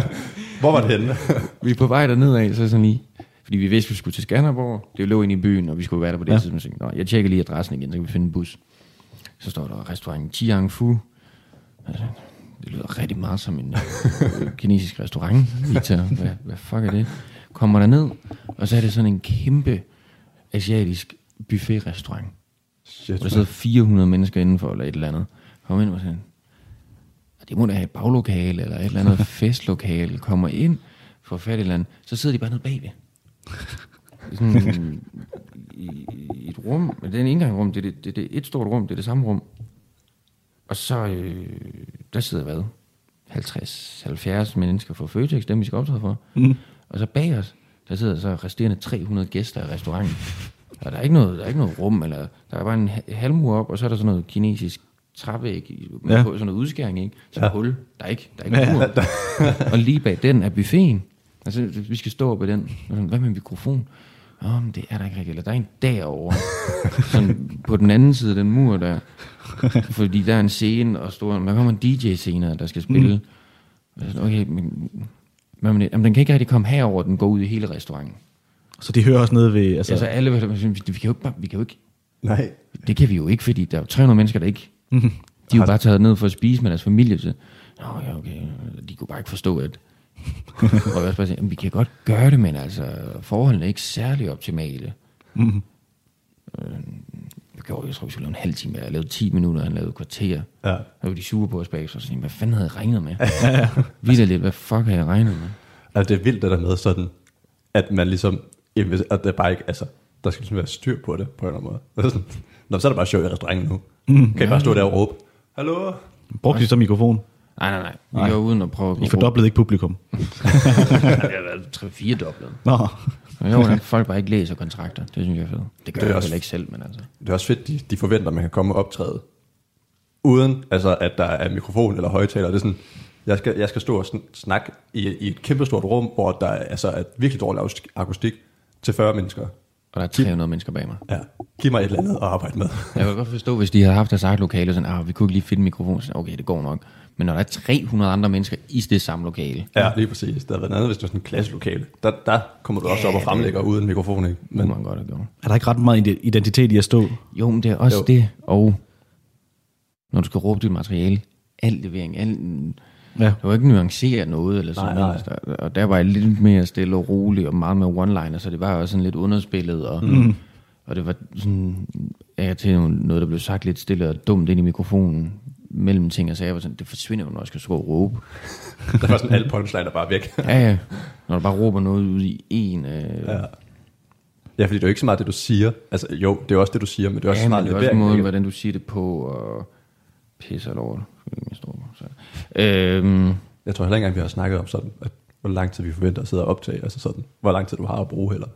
[LAUGHS] Hvor var det henne? Vi er på vej derned af, så sådan lige, fordi vi vidste, at vi skulle til Skanderborg. Det lå inde i byen, og vi skulle være der på det Ja. tidspunkt. Så jeg, tjekker lige adressen igen, så kan vi finde en bus. Så står der restaurant Chiang Fu. Altså, det lyder rigtig meget som en øh, [LAUGHS] kinesisk restaurant. Victor, hvad, hvad fuck er det? Kommer der ned, og så er det sådan en kæmpe asiatisk buffet-restaurant. Shit, der sidder 400 mennesker indenfor, eller et eller andet. Kommer ind og sådan, "Og det må da have et baglokale, eller et eller andet [LAUGHS] festlokale. Kommer ind, får fat i et eller andet, så sidder de bare nede bagved. Sådan, i, i, et rum, men det er en indgangsrum, det er, det, det, det er et stort rum, det er det samme rum. Og så, øh, der sidder hvad? 50-70 mennesker fra Føtex, dem vi skal optræde for. Mm. Og så bag os, der sidder så resterende 300 gæster i restauranten. Og der er ikke noget, der er ikke noget rum, eller der er bare en ha- halvmur op, og så er der sådan noget kinesisk trævæg med Ja. på sådan noget udskæring, ikke? Så ja. Hul, der er ikke, der er ikke ja, mur. [LAUGHS] og lige bag den er buffeten. Altså, vi skal stå op i den. Hvad med mikrofon? Åh, men det er der ikke rigtigt. Eller der er en derovre. [LAUGHS] sådan på den anden side af den mur der. Fordi der er en scene, og stor, der kommer en DJ senere, der skal spille. Mm. Sådan, okay, men, det? Jamen, den kan ikke rigtig komme herover, den går ud i hele restauranten. Så de hører også nede ved... Altså, Så altså, alle, vi kan jo ikke, vi kan jo ikke, Nej. det kan vi jo ikke, fordi der er jo 300 mennesker, der ikke, de er jo bare taget ned for at spise med deres familie, så, Nå, ja, okay, de kunne bare ikke forstå, at, [LAUGHS] og jeg også bare sige, "Jamen, vi kan godt gøre det, men altså, forholdene er ikke særlig optimale. Mhm. Øh, jeg gjorde, jeg tror, vi skulle lave en halv time, jeg lavede 10 minutter, han lavede et kvarter. Ja. Der var de sure på os bag, så sådan, hvad fanden havde jeg regnet med? [LAUGHS] Vildt lidt, hvad fuck havde jeg regnet med? Altså, det er vildt det der med sådan, at man ligesom, at det bare ikke, altså, der skal ligesom være styr på det, på en eller anden måde. Det [LAUGHS] er sådan, Nå, så er der bare sjov i restauranten nu. Mm. Kan I bare stå der og råbe, hallo? Brugte de så mikrofon? Nej, nej, nej. Vi var uden at prøve at gå I fordoblede ikke publikum. [LAUGHS] Det har været 3-4 doblet. Nå. Og jo, at folk bare ikke læser kontrakter. Det synes jeg er fedt. Det gør Det er jeg også- heller ikke selv, men altså. Det er også fedt, de, de forventer, at man kan komme og optræde, uden altså, at der er mikrofon eller højtaler. Det er sådan, jeg skal, jeg skal stå og sn- snakke i, i et kæmpestort rum, hvor der er, altså, er virkelig dårlig akustik til 40 mennesker. Og der er 300 mennesker bag mig. Ja. Giv mig et eller andet at arbejde med. Jeg kan godt forstå, hvis de havde haft deres eget lokale, sådan, ah, vi kunne ikke lige finde en mikrofon, så okay, det går nok. Men når der er 300 andre mennesker i det samme lokale, Ja, lige præcis. Der havde været andet, hvis det var sådan en klasselokale. Der, der kommer du også Ja, op og fremlægger uden mikrofon, ikke? men man godt have gjort. Er der ikke ret meget ide- identitet i at stå? Jo, men det er også jo. det, og når du skal råbe dit materiale, al levering, al, Ja. der var ikke nuancere noget, eller sådan noget. Der, og der var jeg lidt mere stille og rolig, og meget mere one-liner, så det var også sådan lidt underspillet, og, mm. og det var sådan, og til noget, der blev sagt lidt stille og dumt ind i mikrofonen, mellem ting og sager, var sådan, det forsvinder jo, når jeg skal stå og råbe. [LAUGHS] der var sådan alle punchline er bare væk. Ja, ja. Når du bare råber noget ud i en... Øh, Ja. Ja, fordi det er jo ikke så meget det, du siger. Altså, jo, det er også det, du siger, men det er også ja, så meget det er også måden, hvordan du siger det på, og pisser lort. Så. Øhm, Jeg tror heller ikke engang, vi har snakket om sådan, at hvor lang tid vi forventer at sidde og optage, altså sådan, hvor lang tid du har at bruge heller.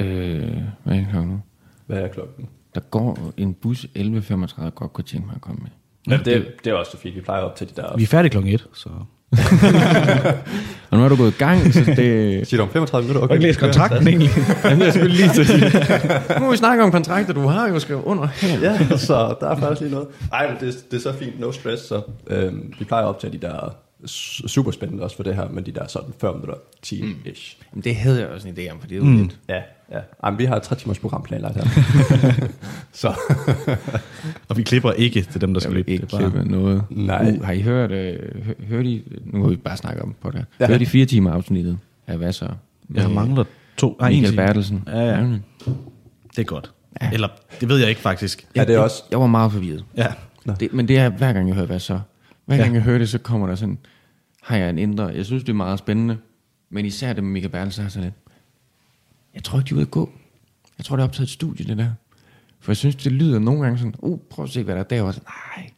øh, hvad er klokken nu? Hvad er klokken? Der går en bus 11.35, godt kunne tænke mig at komme med. Ja, det, det er også så fint. Vi plejer op til de der... Vi er færdige klokken et, så... [LAUGHS] Og nu er du gået i gang, så det... Siger du om 35 minutter? Okay, ikke læst kontrakten egentlig. Jamen, jeg skulle lige til at sige. [LAUGHS] Nu må vi snakke om kontrakter, du har jo skrevet under her. ja, så der er faktisk lige noget. Nej, men det, det er så fint. No stress. Så, øhm, vi plejer op til de der super spændende også for det her, men de der sådan 40 minutter, 10-ish. Jamen, det havde jeg også en idé om, for det er jo mm. lidt... Ja, ja. Jamen, vi har et 3 timers program planlagt her. [LAUGHS] så Og vi klipper ikke til dem, der Jeg skal lytte. ikke er klippe noget. Nej. Uh, har I hørt, øh, hø- hørt I, nu må vi bare snakke om på det Ja. ja. Hørte I fire timer afsnittet af hvad så? Jeg mangler to. En Michael. Bertelsen. Ja, ja. Det er godt. Ja. Eller, det ved jeg ikke faktisk. Er det også... Jeg var meget forvirret. Ja. Det, men det er hver gang jeg hører, hvad så? Hver gang jeg hører det, så kommer der sådan, har jeg en indre. Jeg synes, det er meget spændende. Men især det med Michael Bertelsen har sådan lidt. Jeg tror ikke, de er ude at gå. Jeg tror, det er optaget et studie, det der. For jeg synes, det lyder nogle gange sådan, uh, prøv at se, hvad der er derovre. Så, Nej,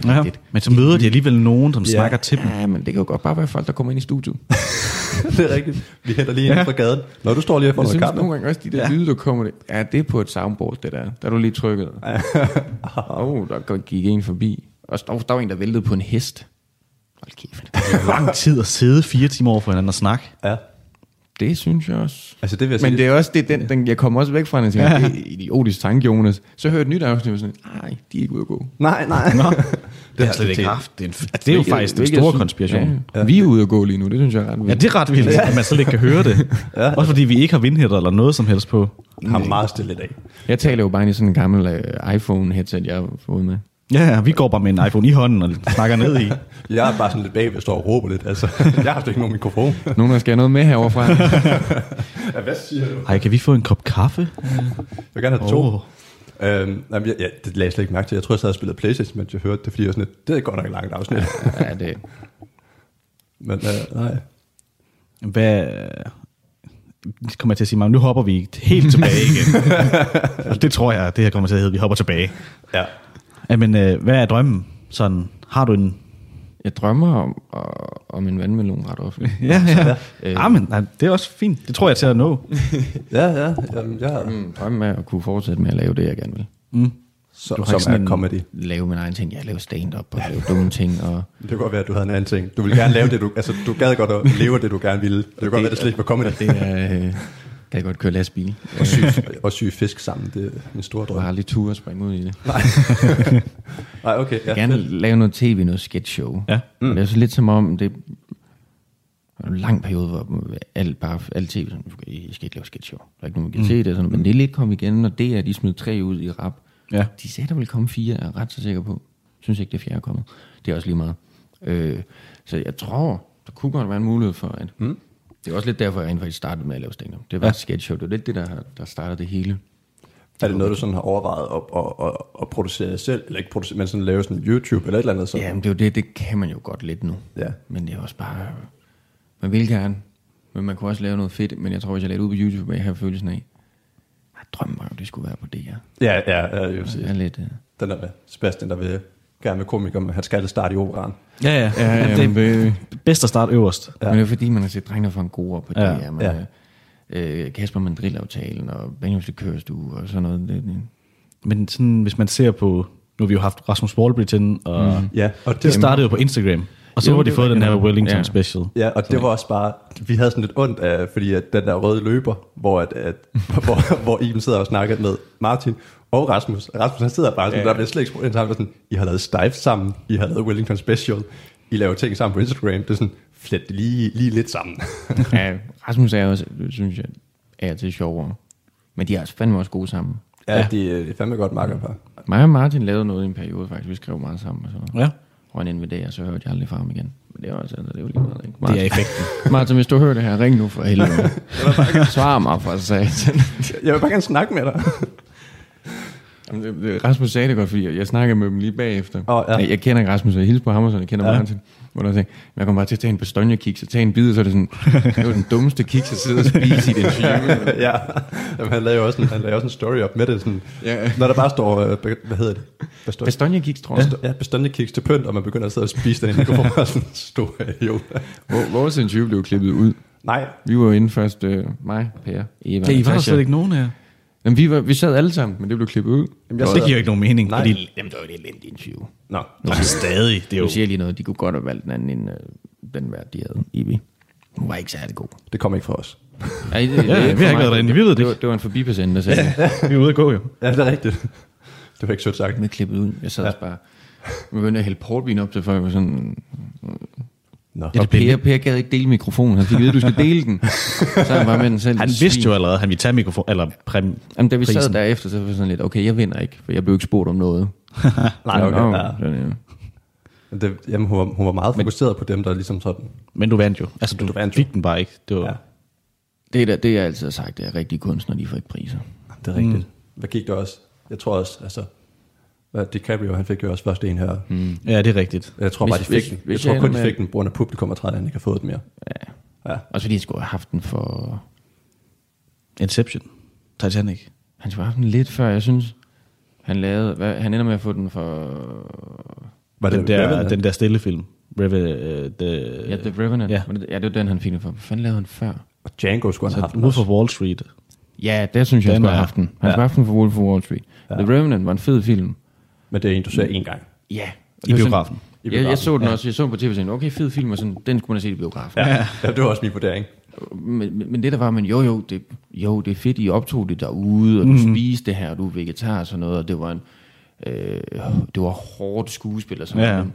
det var Ja. rigtigt. Men så møder de alligevel nogen, som snakker til dem. Ja, men det kan jo godt bare være folk, der kommer ind i studiet. [LAUGHS] det er rigtigt. Vi henter lige ind fra gaden. Når du står lige får Jeg noget synes kaffe. nogle gange også, de der ja. lyde, der kommer, det, ja, det er på et soundboard, det der. Der er du lige trykket. [LAUGHS] Åh, oh, der gik en forbi. Og der, der var en, der væltede på en hest. Hold kæft. Det er lang tid at sidde fire timer over for hinanden og snakke. Ja. Det synes jeg også. Altså det vil jeg Men sige. det er også det, den, den, jeg kommer også væk fra den, og tænker, det er idiotisk tanke, Jonas. Så hører jeg et nyt afsnit, og sådan, nej, de er ikke ude at gå. Nej, nej. Nå. [LAUGHS] det Det har slet jeg ikke haft. Det er, en, det er jo faktisk den store konspiration. Ja, vi er ude at gå lige nu, det synes jeg er ret Ja, vildt. det er ret vildt, at man slet ikke kan høre det. Ja. Også fordi vi ikke har vindhætter eller noget som helst på. har meget stille i dag. Jeg taler jo bare i sådan en gammel uh, iPhone-headset, jeg har fået med. Ja, ja, vi går bare med en iPhone i hånden og snakker ned i. [LAUGHS] Jeg er bare sådan lidt bagved, jeg står og råber lidt. Altså, [LAUGHS] jeg har slet ikke nogen mikrofon. Nogen, der skal have noget med herovre fra. [LAUGHS] ja, hvad siger du? Hej, kan vi få en kop kaffe? Jeg vil gerne have to. Oh. Øhm, jamen, jeg, ja, det lagde jeg slet ikke mærke til. Jeg tror, jeg sad og spillede Playstation, mens jeg hørte det, fordi jeg var sådan lidt, det er godt nok et langt afsnit. ja, det, Men øh, nej. Hvad... Det kommer jeg til at sige mig, nu hopper vi helt tilbage igen. Og det tror jeg, det her kommer til at hedde, vi hopper tilbage. Ja. Jamen, øh, hvad er drømmen? Sådan, har du en... jeg drømmer om, om en vandmelon ret ofte. [LAUGHS] Ja, ja. Øh. ja men, nej, det er også fint. Det tror jeg til at nå. [LAUGHS] Ja, ja. Jamen, jeg, Mm, drømmen er at kunne fortsætte med at lave det, jeg gerne vil. Mm. så, Du har som ikke sådan er en- comedy. Lave min egen ting. Jeg laver stand-up og lave dumme ting. Og [LAUGHS] Det kan godt være, at du havde en anden ting. Du vil gerne lave det, du, altså du gad godt at leve det, du gerne ville. Det kan godt være, at det slet ikke var comedy. det er... Øh, kan jeg godt køre lastbil. Og sy, og sy fisk sammen, det er min store Du har drøm. aldrig tur at springe ud i det. Nej, [LAUGHS] okay. Jeg vil gerne lave noget tv, noget sketch show. Ja. Mm. Det er så lidt som om, det er en lang periode, hvor alt, bare, alt tv, sådan, I skal ikke lave sketch show. Der er ikke nogen, der kan mm. se det. Sådan, men det er lidt kommet igen, og det er, de smed tre ud i rap. Ja. De sagde, der ville komme fire, er jeg ret så sikker på. Synes ikke, det fjerde er kommet. Det er også lige meget. Øh, så jeg tror, der kunne godt være en mulighed for, at... Mm. Det er også lidt derfor, jeg rent faktisk startede med at lave stand Det var ja. et sketch show. Det var lidt det, der, der startede det hele. Er det noget, du sådan har overvejet at, at, at, at producere selv, eller ikke producere, men sådan lave sådan YouTube eller et eller andet? Så. Ja, men det er jo det, det kan man jo godt lidt nu. Ja. Men det er også bare, man vil gerne, men man kunne også lave noget fedt, men jeg tror, hvis jeg lagde det ud på YouTube, vil jeg have følelsen af, at drømmen var jo, det skulle være på det her. Ja, ja, ja jeg vil Det sige. er lidt, uh... Den der med Sebastian, der vil gerne med komiker, men han skal starte i operan. Ja, ja. Ja, ja, det men er det, bedst at starte øverst. ja. men det er fordi, man har set drengene for en god på det Ja, her. Man, ja. øh, Kasper Mandrill-aftalen og Benjamin Likørstue og sådan noget. Det, det. Men sådan, hvis man ser på... Nu har vi jo haft Rasmus Wallbridgen, og mm. Ja, og det startede jo på Instagram. Og så Jo, har de det fået den her. Wellington Ja. Special. Ja, og det var også bare, vi havde sådan lidt ondt af, fordi at den der røde løber, hvor, at, at, [LAUGHS] hvor, hvor Iben sidder og snakker med Martin og Rasmus. Rasmus han sidder bare sådan, Ja. der bliver slet ikke spurgt sammen, sådan, I har lavet Stive sammen, I har lavet Wellington Special, I laver ting sammen på Instagram, det er sådan, flet lige, lige lidt sammen. [LAUGHS] ja, Rasmus er også, synes jeg, er til sjovere. Men de er altså fandme også gode sammen. ja, ja. Det, det er fandme godt makkerpar. Mig og Martin lavede noget i en periode faktisk. Vi skrev meget sammen og sådan noget. Ja, Og en inviderer, så hørte jeg aldrig fra ham igen. Men det er også, altså, det er jo lige meget, ikke? det er effekten. [LAUGHS] Martin, hvis du hører det her, ring nu for helvede. [LAUGHS] Svar mig for satan. [LAUGHS] Jeg vil bare gerne snakke med dig. Jamen, det- det- Rasmus sagde det godt, fordi jeg, jeg snakkede med dem lige bagefter. Åh, ja. jeg, jeg kender ikke Rasmus, og jeg hilser på ham og sådan, jeg kender ja. Martin. Hvor der sagde, jeg kommer bare til at tage en bestogne kiks og tage en bid, så er det sådan, det var den dummeste kiks, jeg sidder og spiser i den film. [LAUGHS] ja, Jamen, han lavede jo også en, han lavede også en story op med det, sådan, Ja. når der bare står, øh, be- hvad hedder det? Bestogne, Bestogne kiks, tror jeg. ja, kiks til pynt, og man begynder at sidde og spise den i mikrofonen, og sådan, stor idiot. Hvor, vores interview blev klippet ud. Nej, Vi var inde først, øh, mig, Per, Eva, Ja, I var der slet ikke nogen her. Jamen, vi, var, vi sad alle sammen, men det blev klippet ud. Jamen, jeg Det giver jo ikke nogen mening, Nej. fordi... Jamen, det var et elendigt interview. Nå, Nå, stadig. Det er Nu jo... siger jeg lige noget, de kunne godt have valgt den anden end øh, den værd, de havde, Ibi. Hun var ikke særlig god. det kommer ikke fra os. [LAUGHS] Ej, det, Ja, vi har ikke været derinde, vi ved det det. Var, det var en forbipasserende, der sagde, ja. [LAUGHS] Vi er ude at gå jo. Ja, det er rigtigt. [LAUGHS] Det var ikke sødt sagt. med klippet ud. Jeg sad ja. bare, jeg begyndte at hælde portvin op til, for jeg var sådan, Nå. ja, det per, per gad ikke dele mikrofonen. Han fik at vide, du skal [LAUGHS] dele den. Så han var med den selv. Han vidste jo allerede, at han ville tage mikrofon, eller præm, Jamen, da vi sad prisen. derefter, så var jeg sådan lidt, okay, jeg vinder ikke, for jeg blev ikke spurgt om noget. [LAUGHS] Nej, okay, Nå, ja. sådan, ja. Men Det, jamen, hun, var, hun var meget fokuseret på dem, der ligesom sådan... Men du vandt jo. Altså, du, Du vandt jo. fik den bare ikke. Det var... Ja. Det er, der, det jeg altid har sagt, det er rigtige kunstnere, de får ikke priser. Det er rigtigt. Mm. Hvad gik der også? Jeg tror også, altså... Hvad, DiCaprio, han fik jo også først en her. Mm. Ja, det er rigtigt. Jeg tror bare, de fik hvis- den. Jeg hvis tror jeg kun, de fik den, på grund af publikum og træt, at han ikke har fået den mere. Ja. Ja. Også fordi han skulle have haft den for... Inception. Titanic. Han skulle have haft den lidt før, jeg synes. Han lavede... Hvad, han ender med at få den for... Var Den det der, Revenant? den der stille film. Reve, uh, the, Ja, The Revenant. Ja. Ja, det var den, han fik den for. Hvad fanden lavede han før? Og Django skulle han have haft den of Wall Street. Ja, der synes jeg, han Den skulle have haft den. Han ja. skulle have haft den for Wolf of Wall Street. Ja. The Revenant var en fed film. Men det er en, du ser en gang. Ja. I biografen. I Ja, jeg biografen, så den ja. også. Jeg så den på tv og tænkte, okay, fed film, og sådan, den skulle man se i biografen. Ja, ja, det var også min vurdering. Men, men, men det der var, men jo jo, det, jo, det er fedt, I optog det derude, og du mm. spiste det her, og du er vegetar og sådan noget, og det var en, øh, det var hårdt skuespil og sådan Ja. noget.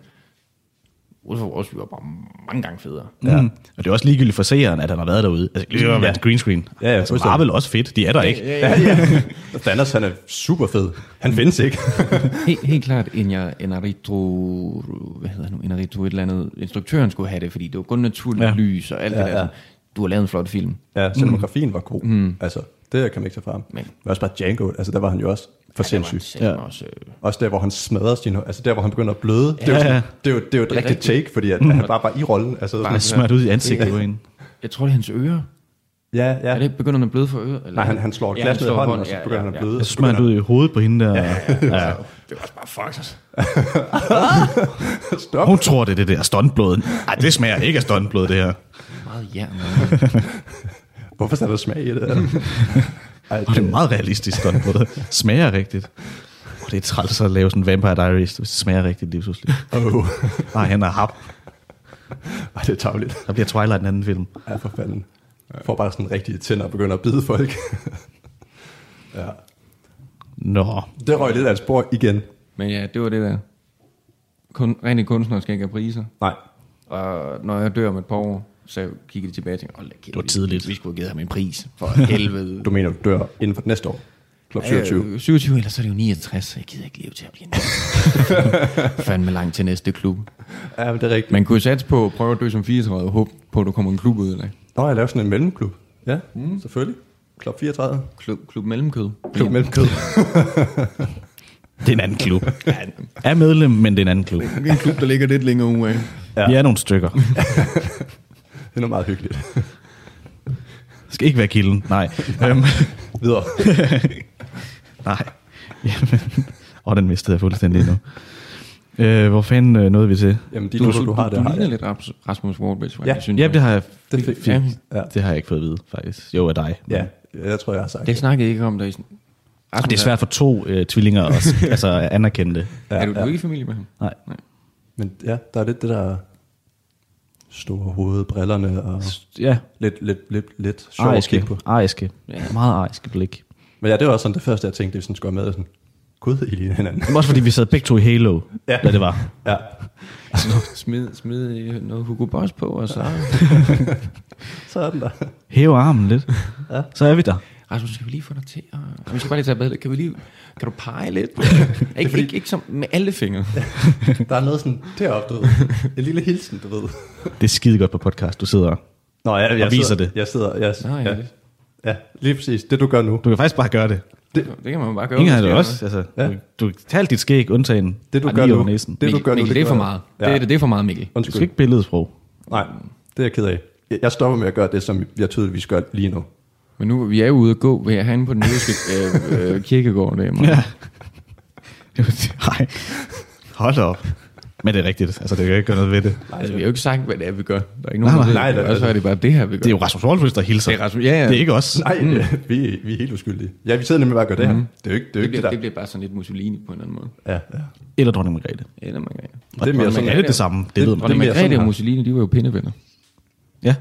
Wolf of Wall Street var bare mange gange federe. Ja. Mm. Og det er også ligegyldigt for seeren, at han har været derude. Altså, det har været green screen. Ja, ja, altså. Marvel er også fedt. De er der ikke. Ja, ja. [LAUGHS] Og Thanos, han er super fed. Han findes ikke. [LAUGHS] Helt, helt klart, en jeg, Enarito, hvad hedder han nu, Enarito et eller andet, instruktøren skulle have det, fordi det var kun naturligt Ja. ja. lys og alt Ja, det der. ja. Du har lavet en flot film. Ja, cinematografien var god. Mm. Altså, det kan man ikke tage. Men, Men- Men også bare Django, altså der var han jo også for ja, sindssyg. Ja. Ja. Også, øh, Også der, hvor han smadrer sin altså der, hvor han begynder at bløde. Det er, jo, Ja, sådan, ja. det er, jo, det er jo et er rigtigt take, fordi at, han bare var i rollen. Altså, Han er smørt ud i ansigtet på hende. jeg tror, det er hans ører. ja, Ja. ja. Er det begynder han at bløde for ører? Eller? Nej, han, han slår et Ja, glas han ned i hånden, hånden, og så ja, begynder han ja, at bløde. Så og så smører han ud i hovedet på hende der. Ja. Ja. [LAUGHS] Det var også bare han- [LAUGHS] Stop. Hun tror, det er det der stuntblod. Nej, det smager ikke af stuntblod, det her. Meget jern. [LAUGHS] Hvorfor er der smag i det? Ej, Og det er meget realistisk stuntblod. Det smager rigtigt. Og det er træls at lave sådan en Vampire Diaries, hvis det smager rigtigt lige pludselig. Oh. Nej, han er hap. Ej, det er tavligt. Der bliver Twilight en anden film. Ja, for fanden. Får bare sådan rigtige tænder og begynder at bide folk. [LAUGHS] ja. Nå. Det røg lidt af et spor igen. Men ja, det var det der. Kun, rene kunstnere skal ikke have priser. Nej. Og når jeg dør om et par år, så kigger de tilbage og tænker, hold da kæft, Det var tidligt. Vi, vi skulle have givet ham en pris for [LAUGHS] helvede. Du mener, du dør inden for næste år? Klub 27. Øh, 27, eller så er det jo 69, så jeg gider ikke leve til at blive 69. [LAUGHS] Fandme langt til næste klub. Ja, men det er rigtigt. Man kunne satse på at prøve at dø som 34 og håbe på, at der kommer en klub ud af Nå, jeg laver sådan en mellemklub. Ja, mm. selvfølgelig. Klub 34. Klub, klub mellemkød. Klub mellemkød. [LAUGHS] Det er en anden klub. er medlem, men det er en anden klub. Det er en klub, der ligger lidt længere ude af. Ja. Vi er nogle stykker. Det er noget meget hyggeligt. Det skal ikke være kilden. Nej. [LAUGHS] Øhm, Videre. [LAUGHS] nej. Jamen. Og den mistede jeg fuldstændig nu. Øh, hvor fanden øh, nåede vi til? Jamen, de noter, du har, du, der du har ligner lidt Ras- Rasmus Warburg, Ja. synes Ja, det har jeg, Det fik fint. Ja. det har jeg ikke fået at vide, faktisk. Jo, af dig. ja, jeg tror, jeg har sagt Det snakkede jeg ikke om, der i. Og det er svært for to øh, tvillinger at [LAUGHS] altså, at anerkende det. Ja, er du, ja. du er ikke i familie med ham? Nej. Men ja, der er lidt det der store hoved, brillerne og Ja, lidt, lidt, lidt, lidt sjovt at ariske. kigge på. Ariske. Ja. Meget ariske blik. Men ja, det var også sådan det første, jeg tænkte, det sådan skulle med. Sådan, Gud, I ligner hinanden. Var også fordi, vi sad begge to i Halo, Ja. da det var. Ja, Smid, smid øh, noget Hugo Boss på, og så... [LAUGHS] så er den der. Hæve armen lidt. Ja. Så er vi der. Rasmus, skal vi lige få dig til at... Vi skal bare lige tage billedet. Kan vi lige... Kan du pege lidt? [LAUGHS] ikke, fordi- ikke, ikke som med alle fingre. [LAUGHS] Der er noget sådan deroppe, du ved. En lille hilsen, du ved. Det er skide godt på podcast, du sidder. Nå, jeg, jeg Og viser sidder, det. Jeg sidder, jeg, Nå, ja. ja, ja, lige præcis. Det du gør nu. Du kan faktisk bare gøre det. Det, det kan man bare gøre. Ingen har det også. Altså, Ja. du, du tager dit skæg, undtagen Det du gør nu. næsen. Det du gør nu. Mikkel, det er for meget. Ja. Det, er, det er for meget, Mikkel. Du skal Undskyld. ikke billedsprog. Nej, det er jeg ked af. Jeg- Jeg stopper med at gøre det, som jeg tydeligvis gør lige nu. Men nu vi er ude at gå ved herinde på den jødiske [LAUGHS] øh, øh, kirkegård. Det er meget. Ja. [LAUGHS] Nej. Hold op. Men det er rigtigt. Altså, det kan ikke gøre noget ved det. Altså, vi har jo ikke sagt, hvad det er, vi gør. Der er ikke nogen, Nej, der nej, nej, det. det- Og så er det bare det her, vi gør. Det er jo Rasmus Wolfs, der hilser. Det er Rasmus. Ja, ja. Det er ikke os. Nej, mm. [LAUGHS] vi, vi er helt uskyldige. Ja, vi sidder nemlig bare og gør det her. Det er jo ikke det, er det, ikke bliver, det det der. bliver bare sådan lidt Mussolini på en eller anden måde. Ja, ja. Eller dronning Margrethe. Eller man kan. Det er mere sådan, Er det det samme? Det, Det- ved man. Dronning Margrethe her. og Mussolini, de var jo pindevenner. Ja.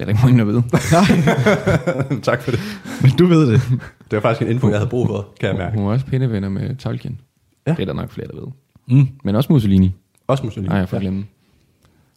Det er der ikke mange, der ved. [LAUGHS] tak for det. Men du ved det. Det var faktisk en info, jeg havde brug for, kan jeg mærke. Hun var også pindevenner med Tolkien. Ja. Det er der nok flere, der ved. Mm. Men også Mussolini. Også Mussolini. Nej, jeg får glemme.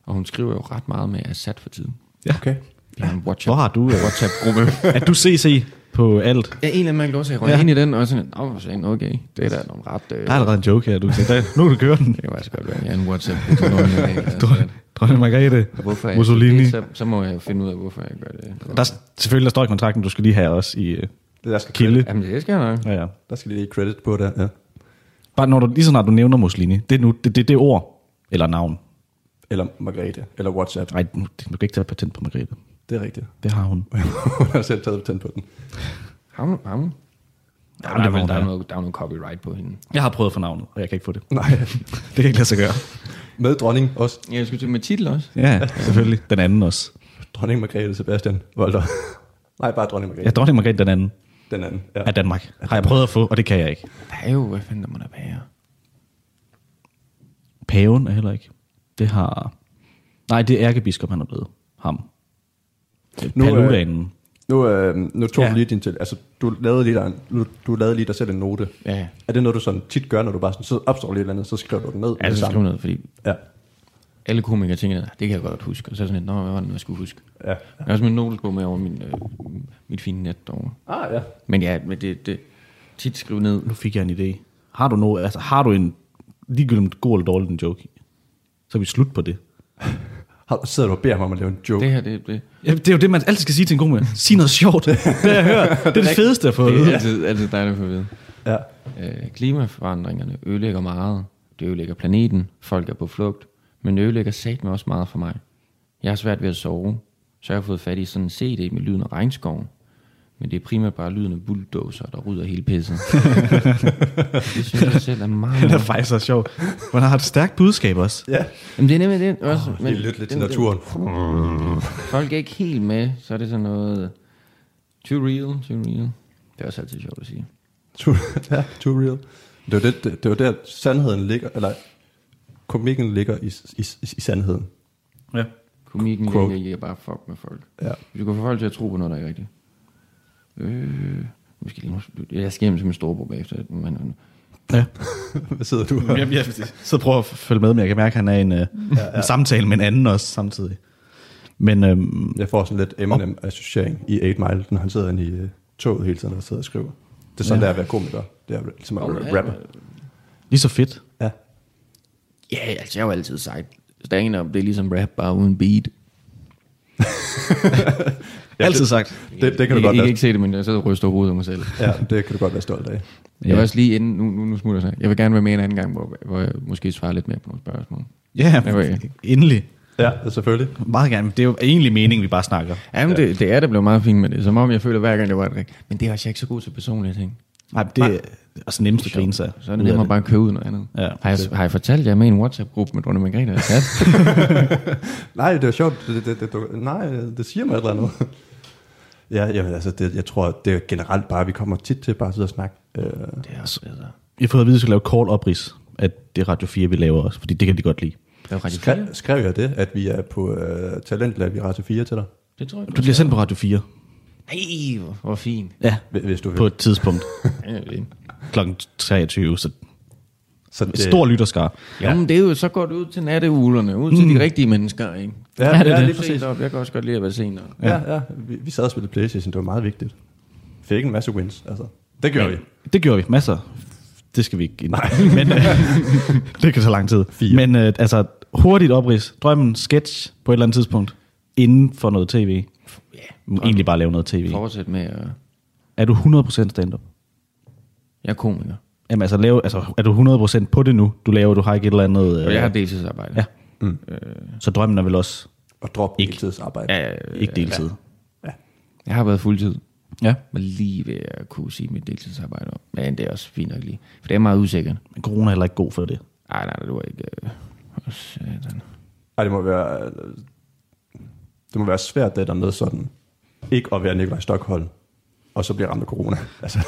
Og hun skriver jo ret meget med Assad for tiden. Ja. Okay. Har en Hvor WhatsApp, har du... øh, WhatsApp-gruppe. [LAUGHS] Er du CC? På alt. Ja, en eller anden mærkelig årsag. Jeg røg Ja. ind i den, og sådan, åh, så sagde jeg, okay, det er da nogle ret... Øh, Der er allerede en joke her, du kan sige, nu kan du køre den. det kan faktisk godt være, ja, en WhatsApp. jeg [LAUGHS] altså, Dronning Margrethe, hvorfor jeg Mussolini. Det, så, så, må jeg finde ud af, hvorfor jeg gør det. Der, er- selvfølgelig, der står i kontrakten, du skal lige have os i uh, Det der skal kilde. Jamen, det skal jeg nok. Ja, ja. Der skal lige credit på det, ja. Bare når du, lige så snart du nævner Mussolini, det er nu, det, det, det er ord, eller navn. Eller Margrethe, eller WhatsApp. Nej, nu, du kan ikke tage patent på Margrethe. Det er rigtigt. Det har hun. [LAUGHS] Hun har selv taget patent på den. Ham, ham. Ja, det der, er, vel- der, er noget, der er noget copyright på hende. Jeg har prøvet få navnet, og jeg kan ikke få det. Nej, [LAUGHS] Det kan ikke lade sig gøre. med dronning også. Ja, jeg skulle til med titel også. Ja, selvfølgelig. Den anden også. Dronning Margrethe Sebastian Volter. [LAUGHS] Nej, bare dronning Margrethe. Ja, dronning Margrethe den anden Den anden. Ja. af Danmark. Har jeg prøvet at få, og det kan jeg ikke. Der er jo, hvad fanden der må der være? Paven er heller ikke. Det har... Nej, det er ærkebiskop, han er blevet. Ham. Nu, Nu, øh, Paludanen. Nu, øh, nu tog Ja. ja. lige din til, altså du lavede lige, der, en- du, du lavede lige dig selv en note. Ja, Er det noget, du sådan tit gør, når du bare sådan, så opstår lige et eller andet, så skriver du den ned? ja det så samme? skriv noget, fordi Ja, alle komikere tænker, "Ah, det kan jeg godt huske. Og så er sådan lidt, nå, hvad var det, nu, jeg skulle huske? ja. Jeg har også min notesbog med over min, øh, mit fine net derovre. Ah, ja. Men ja, men det, det tit skrive ned. Nu fik jeg en idé. Har du noget, altså har du en ligegyldigt god eller dårlig en joke? Så er vi slut på det. Har, sidder du og beder mig om at lave en joke? Det her, det, det, Ja, det er jo det, man altid skal sige til en komiker. Sig noget sjovt. [LAUGHS] Det har jeg hørt. Det er det fedeste at få at det er vide. altid, altid dejligt at få at vide. Ja. Øh, klimaforandringerne ødelægger meget. Det ødelægger planeten. Folk er på flugt. Men det ødelægger sat også meget for mig. Jeg har svært ved at sove, så jeg har fået fat i sådan en CD med lyden af regnskoven. Men det er primært bare lyden af bulldozer, der rydder hele pisset. [LAUGHS] det synes jeg selv er meget... Det er faktisk så sjovt. Man har et stærkt budskab også. Ja. Jamen, det er nemlig det også. Oh, lige lytte lidt til den- naturen. Folk er ikke helt med, så er det sådan noget... Too real, too real. Det er også altid sjovt at sige. Too, ja, too real. Det er det, det, det er jo der, sandheden ligger, eller komikken ligger i, i, i, i sandheden. Ja. Komikken ligger i at bare fuck med folk. Ja. Du kan få folk til at tro på noget, der ikke er rigtigt. Øh, måske lige, jeg skal hjem til min storebror bagefter. Men, ja. [LAUGHS] Hvad sidder du her? Jeg, jeg så prøver at følge med, men jeg kan mærke, at han er i en, ja, ja. en samtale med en anden også samtidig. Men øhm, Jeg får sådan lidt Eminem-associering i 8 Mile, når han sidder inde i uh, toget hele tiden og sidder og skriver. Det er sådan, ja. Ja. det er at være komiker. Det er ligesom at ja, rappe. lige så fedt. Ja. ja, altså jeg har jo altid sagt, stand-up, det er ligesom rap, bare uden beat. [LAUGHS] Ja, Altid sagt. Det, det kan du jeg, godt jeg kan være, ikke se det, men jeg sidder og ryster hovedet af mig selv. ja, det kan du godt være stolt af. Jeg vil også lige inden, nu, nu, nu smutter jeg så. Jeg vil gerne være med en anden gang, hvor, hvor jeg måske svarer lidt mere på nogle spørgsmål. Ja, Det jeg. endelig. Ja, selvfølgelig. Meget gerne. Det er jo egentlig meningen, vi bare snakker. Jamen, det, det er der blevet meget fint med det. Som om jeg føler hver gang, det var det rigtigt. Men det er også jeg er ikke så god til personlige ting. Nej, det er altså nemmest at grine sig. Så er det nemmere bare at købe ud noget andet. Ja. har, jeg, har jeg fortalt jer med i en WhatsApp-gruppe med Dronning Margrethe? Ja. [LAUGHS] Nej, det er sjovt. Det, det, det, du, nej, det siger mig et eller andet. ja, jamen, altså, det, jeg tror, det er generelt bare, at vi kommer tit til bare at sidde og snakke. Øh, det er også bedre. Jeg har fået at vide, at vi skal lave kort oprids, at det er Radio 4, vi laver også, fordi det kan de godt lide. Det er Radio 4. skrev, skrev jeg det, at vi er på øh, Talentlab i Radio 4 til dig? Det tror jeg, Du bliver sendt på Radio 4. Nej, hvor, hvor fint. Ja, Hvis- du vil. på et tidspunkt [LAUGHS] Ja, det. kl. 23, så Så et stor lytterskar. Jo, men det er jo så godt ud til natteuglerne, ud til de rigtige mennesker, ikke? Ja, Ja, det er ja, det. lige præcis. Jeg kan også godt lide at være senere. Ja, ja. Vi, vi sad og spillede Playstation, det var meget vigtigt. Fik en masse wins, altså. Det gjorde vi. Det gjorde vi. Masser. Det skal vi ikke ind. Nej. [LAUGHS] Men øh, [LAUGHS] det kan tage lang tid. Fire. Men øh, altså, hurtigt oprids. Drømmen sketch på et eller andet tidspunkt. Inden for noget tv. Ja, egentlig bare lave noget tv. Fortsæt med at... Er du 100% stand-up? Jeg er komiker, Jamen altså, lave, altså, er du 100% på det nu? Du laver, du har ikke et eller andet... Øh, og jeg har deltidsarbejde. Ja. Mm. Så drømmen er vel også Og drop Ikke. deltidsarbejde. Ja, ja, ikke deltid. Jeg har været fuldtid. Ja. var lige ved at kunne sige mit deltidsarbejde op. Men det er også fint nok lige. For det er meget usikkert. Men corona er heller ikke god for det. Ej, nej, det var ikke... Øh, satan. Ej, det må være... Det må være svært, det der med sådan... Ikke at være Nikolaj Stockholm, og så bliver ramt af corona. [LAUGHS] Altså,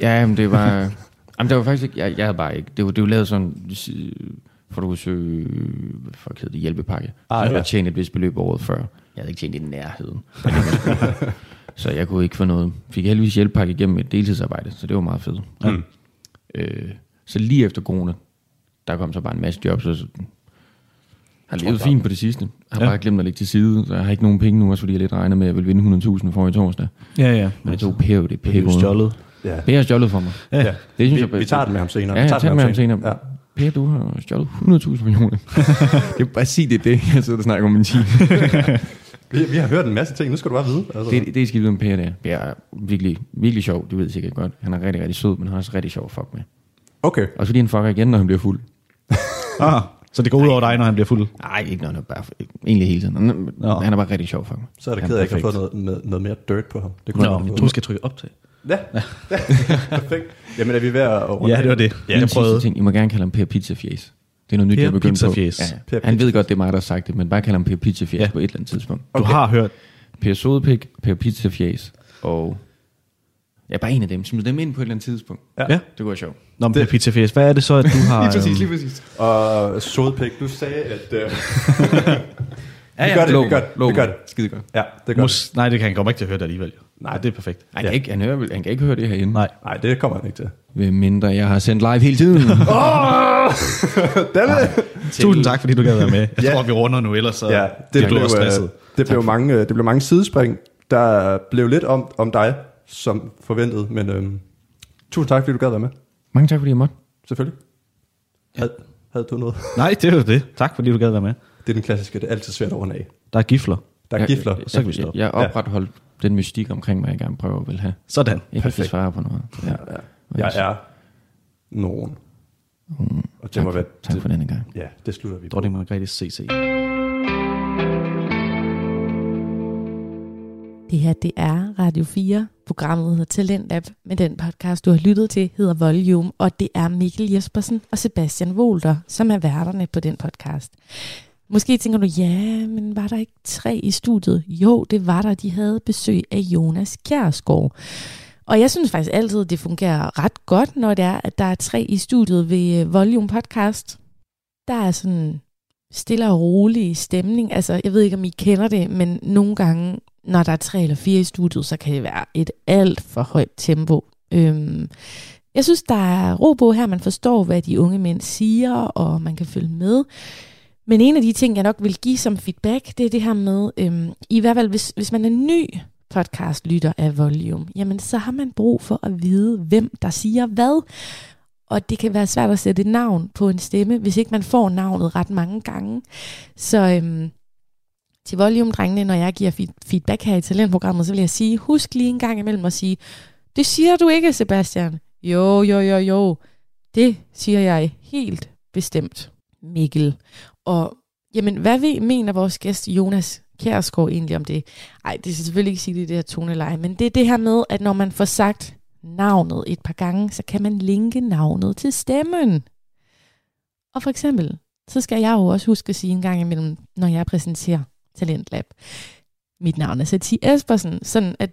Ja, men det var... Jamen, det var faktisk ikke... Jeg, jeg havde bare ikke... Det var, det var lavet sådan... For du kunne søge... Hvad fuck hedder det? Hjælpepakke. Ah, så jeg ja. havde tjent et vist beløb året før. Jeg havde ikke tjent i nærheden. Så jeg kunne ikke få noget. Fik heldigvis hjælpepakke igennem et deltidsarbejde, så det var meget fedt. ja. mm. Øh, så lige efter corona, der kom så bare en masse jobs, og har levet fint på det sidste. Jeg har Ja. bare glemt at lægge til side, så jeg har ikke nogen penge nu, også fordi jeg lidt regner med, at jeg vil vinde 100.000 for i torsdag. Ja, ja. Men det tog jo, det er Det er Per stjålet. Ja. Per har stjålet for mig. Ja. ja. Det synes Vi, jeg, vi tager den med ham senere. Ja, Vi jeg tager med ham senere. Ja. Per, du har stjålet 100.000 millioner. [LAUGHS] det er bare sige, det er det, jeg sidder og snakker om en time. Vi, vi har hørt en masse ting, nu skal du bare vide. Altså. det, det skal vide om Per, det er. Per er virkelig, virkelig sjov, du ved sikkert godt. Han er rigtig, rigtig sød, men han er også rigtig sjov at fuck med. Okay. Og fordi han fucker igen, når han bliver fuld. Ah, så det går ud over dig, når han bliver fuld. Nej, ikke når han er bare, egentlig hele tiden. Han, Nå. han er bare rigtig sjov fuck med. Så er det ked af, at jeg ikke har fået noget, med, noget mere dirt på ham. Det kunne Nå, men du skal trykke optag. Ja, ja. [LAUGHS] perfekt. Jamen er vi ved at runde Ja, det var det. Ja, Jeg en sidste prøvede. ting. I må gerne kalde ham Per Pizzafjes. Det er noget nyt, Per jeg begyndt på. Ja, Per ja. Han ved godt, det er mig, der har sagt det, men bare kalde ham Per Pizzafjes Ja. ja. på et eller andet tidspunkt. Du har hørt. Per Sodepik, Per Pizzafjes og... Ja, bare en af dem. Smid dem ind på et eller andet tidspunkt. Ja. Ja. Det kunne være sjovt. Nå, men Det- det... Pizza Fest, hvad er det så, at du [LAUGHS] har... øhm, præcis. Og Sodpæk, du sagde, at... Uh, [LAUGHS] Ja, vi gør det, vi gør det, lov vi gør det. Skide godt. Ja, det gør det. Mus, nej, det kan han komme ikke til at høre det alligevel. Nej. Det er perfekt. Han, kan ikke, han, hører, vel- han kan ikke høre det herinde. Nej. Nej, det kommer han ikke til. Hvem mindre jeg har sendt live hele tiden. [LAUGHS] Dammit! Tusind tak, fordi du gad være med. Jeg Ja. tror, vi runder nu, ellers så Ja, det bliver blev, også stresset. øh, det blev, mange, øh, det blev mange sidespring. Der blev lidt om, om dig, som forventet, men øhm, tusind tak, fordi du gad være med. Mange tak, fordi jeg måtte. Selvfølgelig. Havde, havde du noget? Nej, det er jo det. Tak, fordi du gad være med. Det er den klassiske, det er altid svært at runde af. Der er gifler. Der er Jeg- gifler. Jeg, så kan vi stoppe. jeg, jeg opretholdt den mystik omkring, hvad jeg gerne prøver at vil have. Sådan. Jeg kan ikke Perfekt. svare på noget. Ja. Ja, ja. Jeg er nogen. Og det må være... Tak for denne gang. Ja, det slutter vi på. Dronning Margrethe CC. Det her, det er Radio 4. Programmet hedder Talentlab, men den podcast, du har lyttet til, hedder Volume, og det er Mikkel Jespersen og Sebastian Volter, som er værterne på den podcast. Måske tænker du, ja, men var der ikke tre i studiet? Jo, det var der. De havde besøg af Jonas Kjærsgaard. Og jeg synes faktisk altid, det fungerer ret godt, når det er, at der er tre i studiet ved øh, Volume Podcast. Der er sådan stille og rolig stemning. Altså, jeg ved ikke, om I kender det, men nogle gange, når der er tre eller fire i studiet, så kan det være et alt for højt tempo. Øhm, jeg synes, der er ro på her. Man forstår, hvad de unge mænd siger, og man kan følge med. Men en af de ting, jeg nok vil give som feedback, det er det her med, øhm, i hvert fald hvis, hvis man er ny podcastlytter af Volume, jamen så har man brug for at vide, hvem der siger hvad. Og det kan være svært at sætte et navn på en stemme, hvis ikke man får navnet ret mange gange. Så øhm, til Volume-drengene, når jeg giver feedback her i talentprogrammet, så vil jeg sige, husk lige en gang imellem at sige, det siger du ikke, Sebastian. Jo, jo, jo, jo. Det siger jeg helt bestemt, Mikkel. Og jamen, hvad vi mener vores gæst Jonas Kjærsgaard egentlig om det? Ej, det skal selvfølgelig ikke sige det i det her toneleje, men det er det her med, at når man får sagt navnet et par gange, så kan man linke navnet til stemmen. Og for eksempel, så skal jeg jo også huske at sige en gang imellem, når jeg præsenterer Talentlab. Mit navn er Satie Espersen, sådan at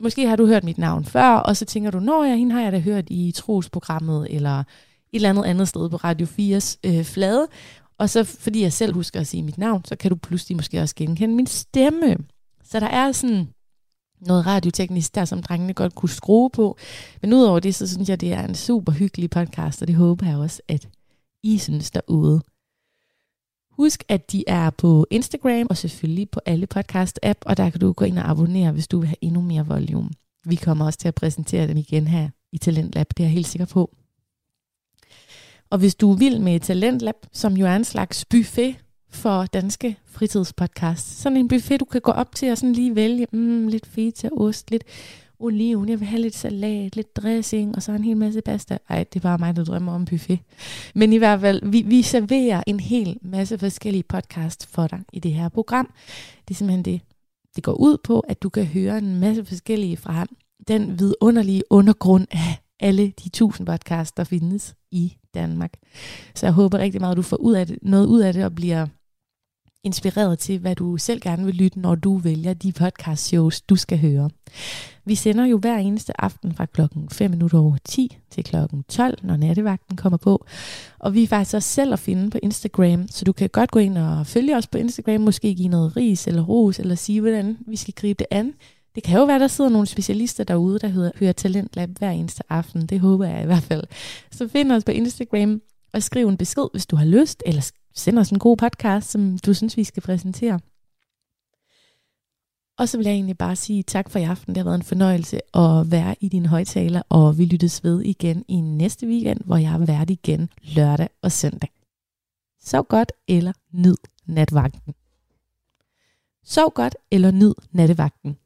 måske har du hørt mit navn før, og så tænker du, nå ja, hende har jeg da hørt i trosprogrammet, eller et eller andet andet sted på Radio 4's øh, flade. Og så fordi jeg selv husker at sige mit navn, så kan du pludselig måske også genkende min stemme. Så der er sådan noget radioteknisk der, som drengene godt kunne skrue på. Men udover det, så synes jeg, det er en super hyggelig podcast, og det håber jeg også, at I synes derude. Husk, at de er på Instagram og selvfølgelig på alle podcast-app, og der kan du gå ind og abonnere, hvis du vil have endnu mere volume. Vi kommer også til at præsentere dem igen her i Talentlab, det er jeg helt sikker på. Og hvis du er vild med Talentlab, som jo er en slags buffet for danske fritidspodcasts, sådan en buffet, du kan gå op til og sådan lige vælge mm, lidt feta, ost, lidt oliven, jeg vil have lidt salat, lidt dressing, og så en hel masse pasta. Ej, det er bare mig, der drømmer om buffet. Men i hvert fald, vi, vi serverer en hel masse forskellige podcasts for dig i det her program. Det er simpelthen det, det går ud på, at du kan høre en masse forskellige fra den vidunderlige undergrund af alle de tusind podcasts, der findes i Danmark. Så jeg håber rigtig meget, at du får ud af det, noget ud af det og bliver inspireret til, hvad du selv gerne vil lytte, når du vælger de podcast shows, du skal høre. Vi sender jo hver eneste aften fra klokken 5 minutter over 10 til klokken 12, når nattevagten kommer på. Og vi er faktisk også selv at finde på Instagram, så du kan godt gå ind og følge os på Instagram, måske give noget ris eller ros, eller sige, hvordan vi skal gribe det an. Det kan jo være, der sidder nogle specialister derude, der hører, hører Talentlab hver eneste aften. Det håber jeg i hvert fald. Så find os på Instagram og skriv en besked, hvis du har lyst, eller send os en god podcast, som du synes, vi skal præsentere. Og så vil jeg egentlig bare sige tak for i aften. Det har været en fornøjelse at være i din højtaler, og vi lyttes ved igen i næste weekend, hvor jeg er vært igen lørdag og søndag. Sov godt eller nyd natvagten. Sov godt eller nyd nattevagten.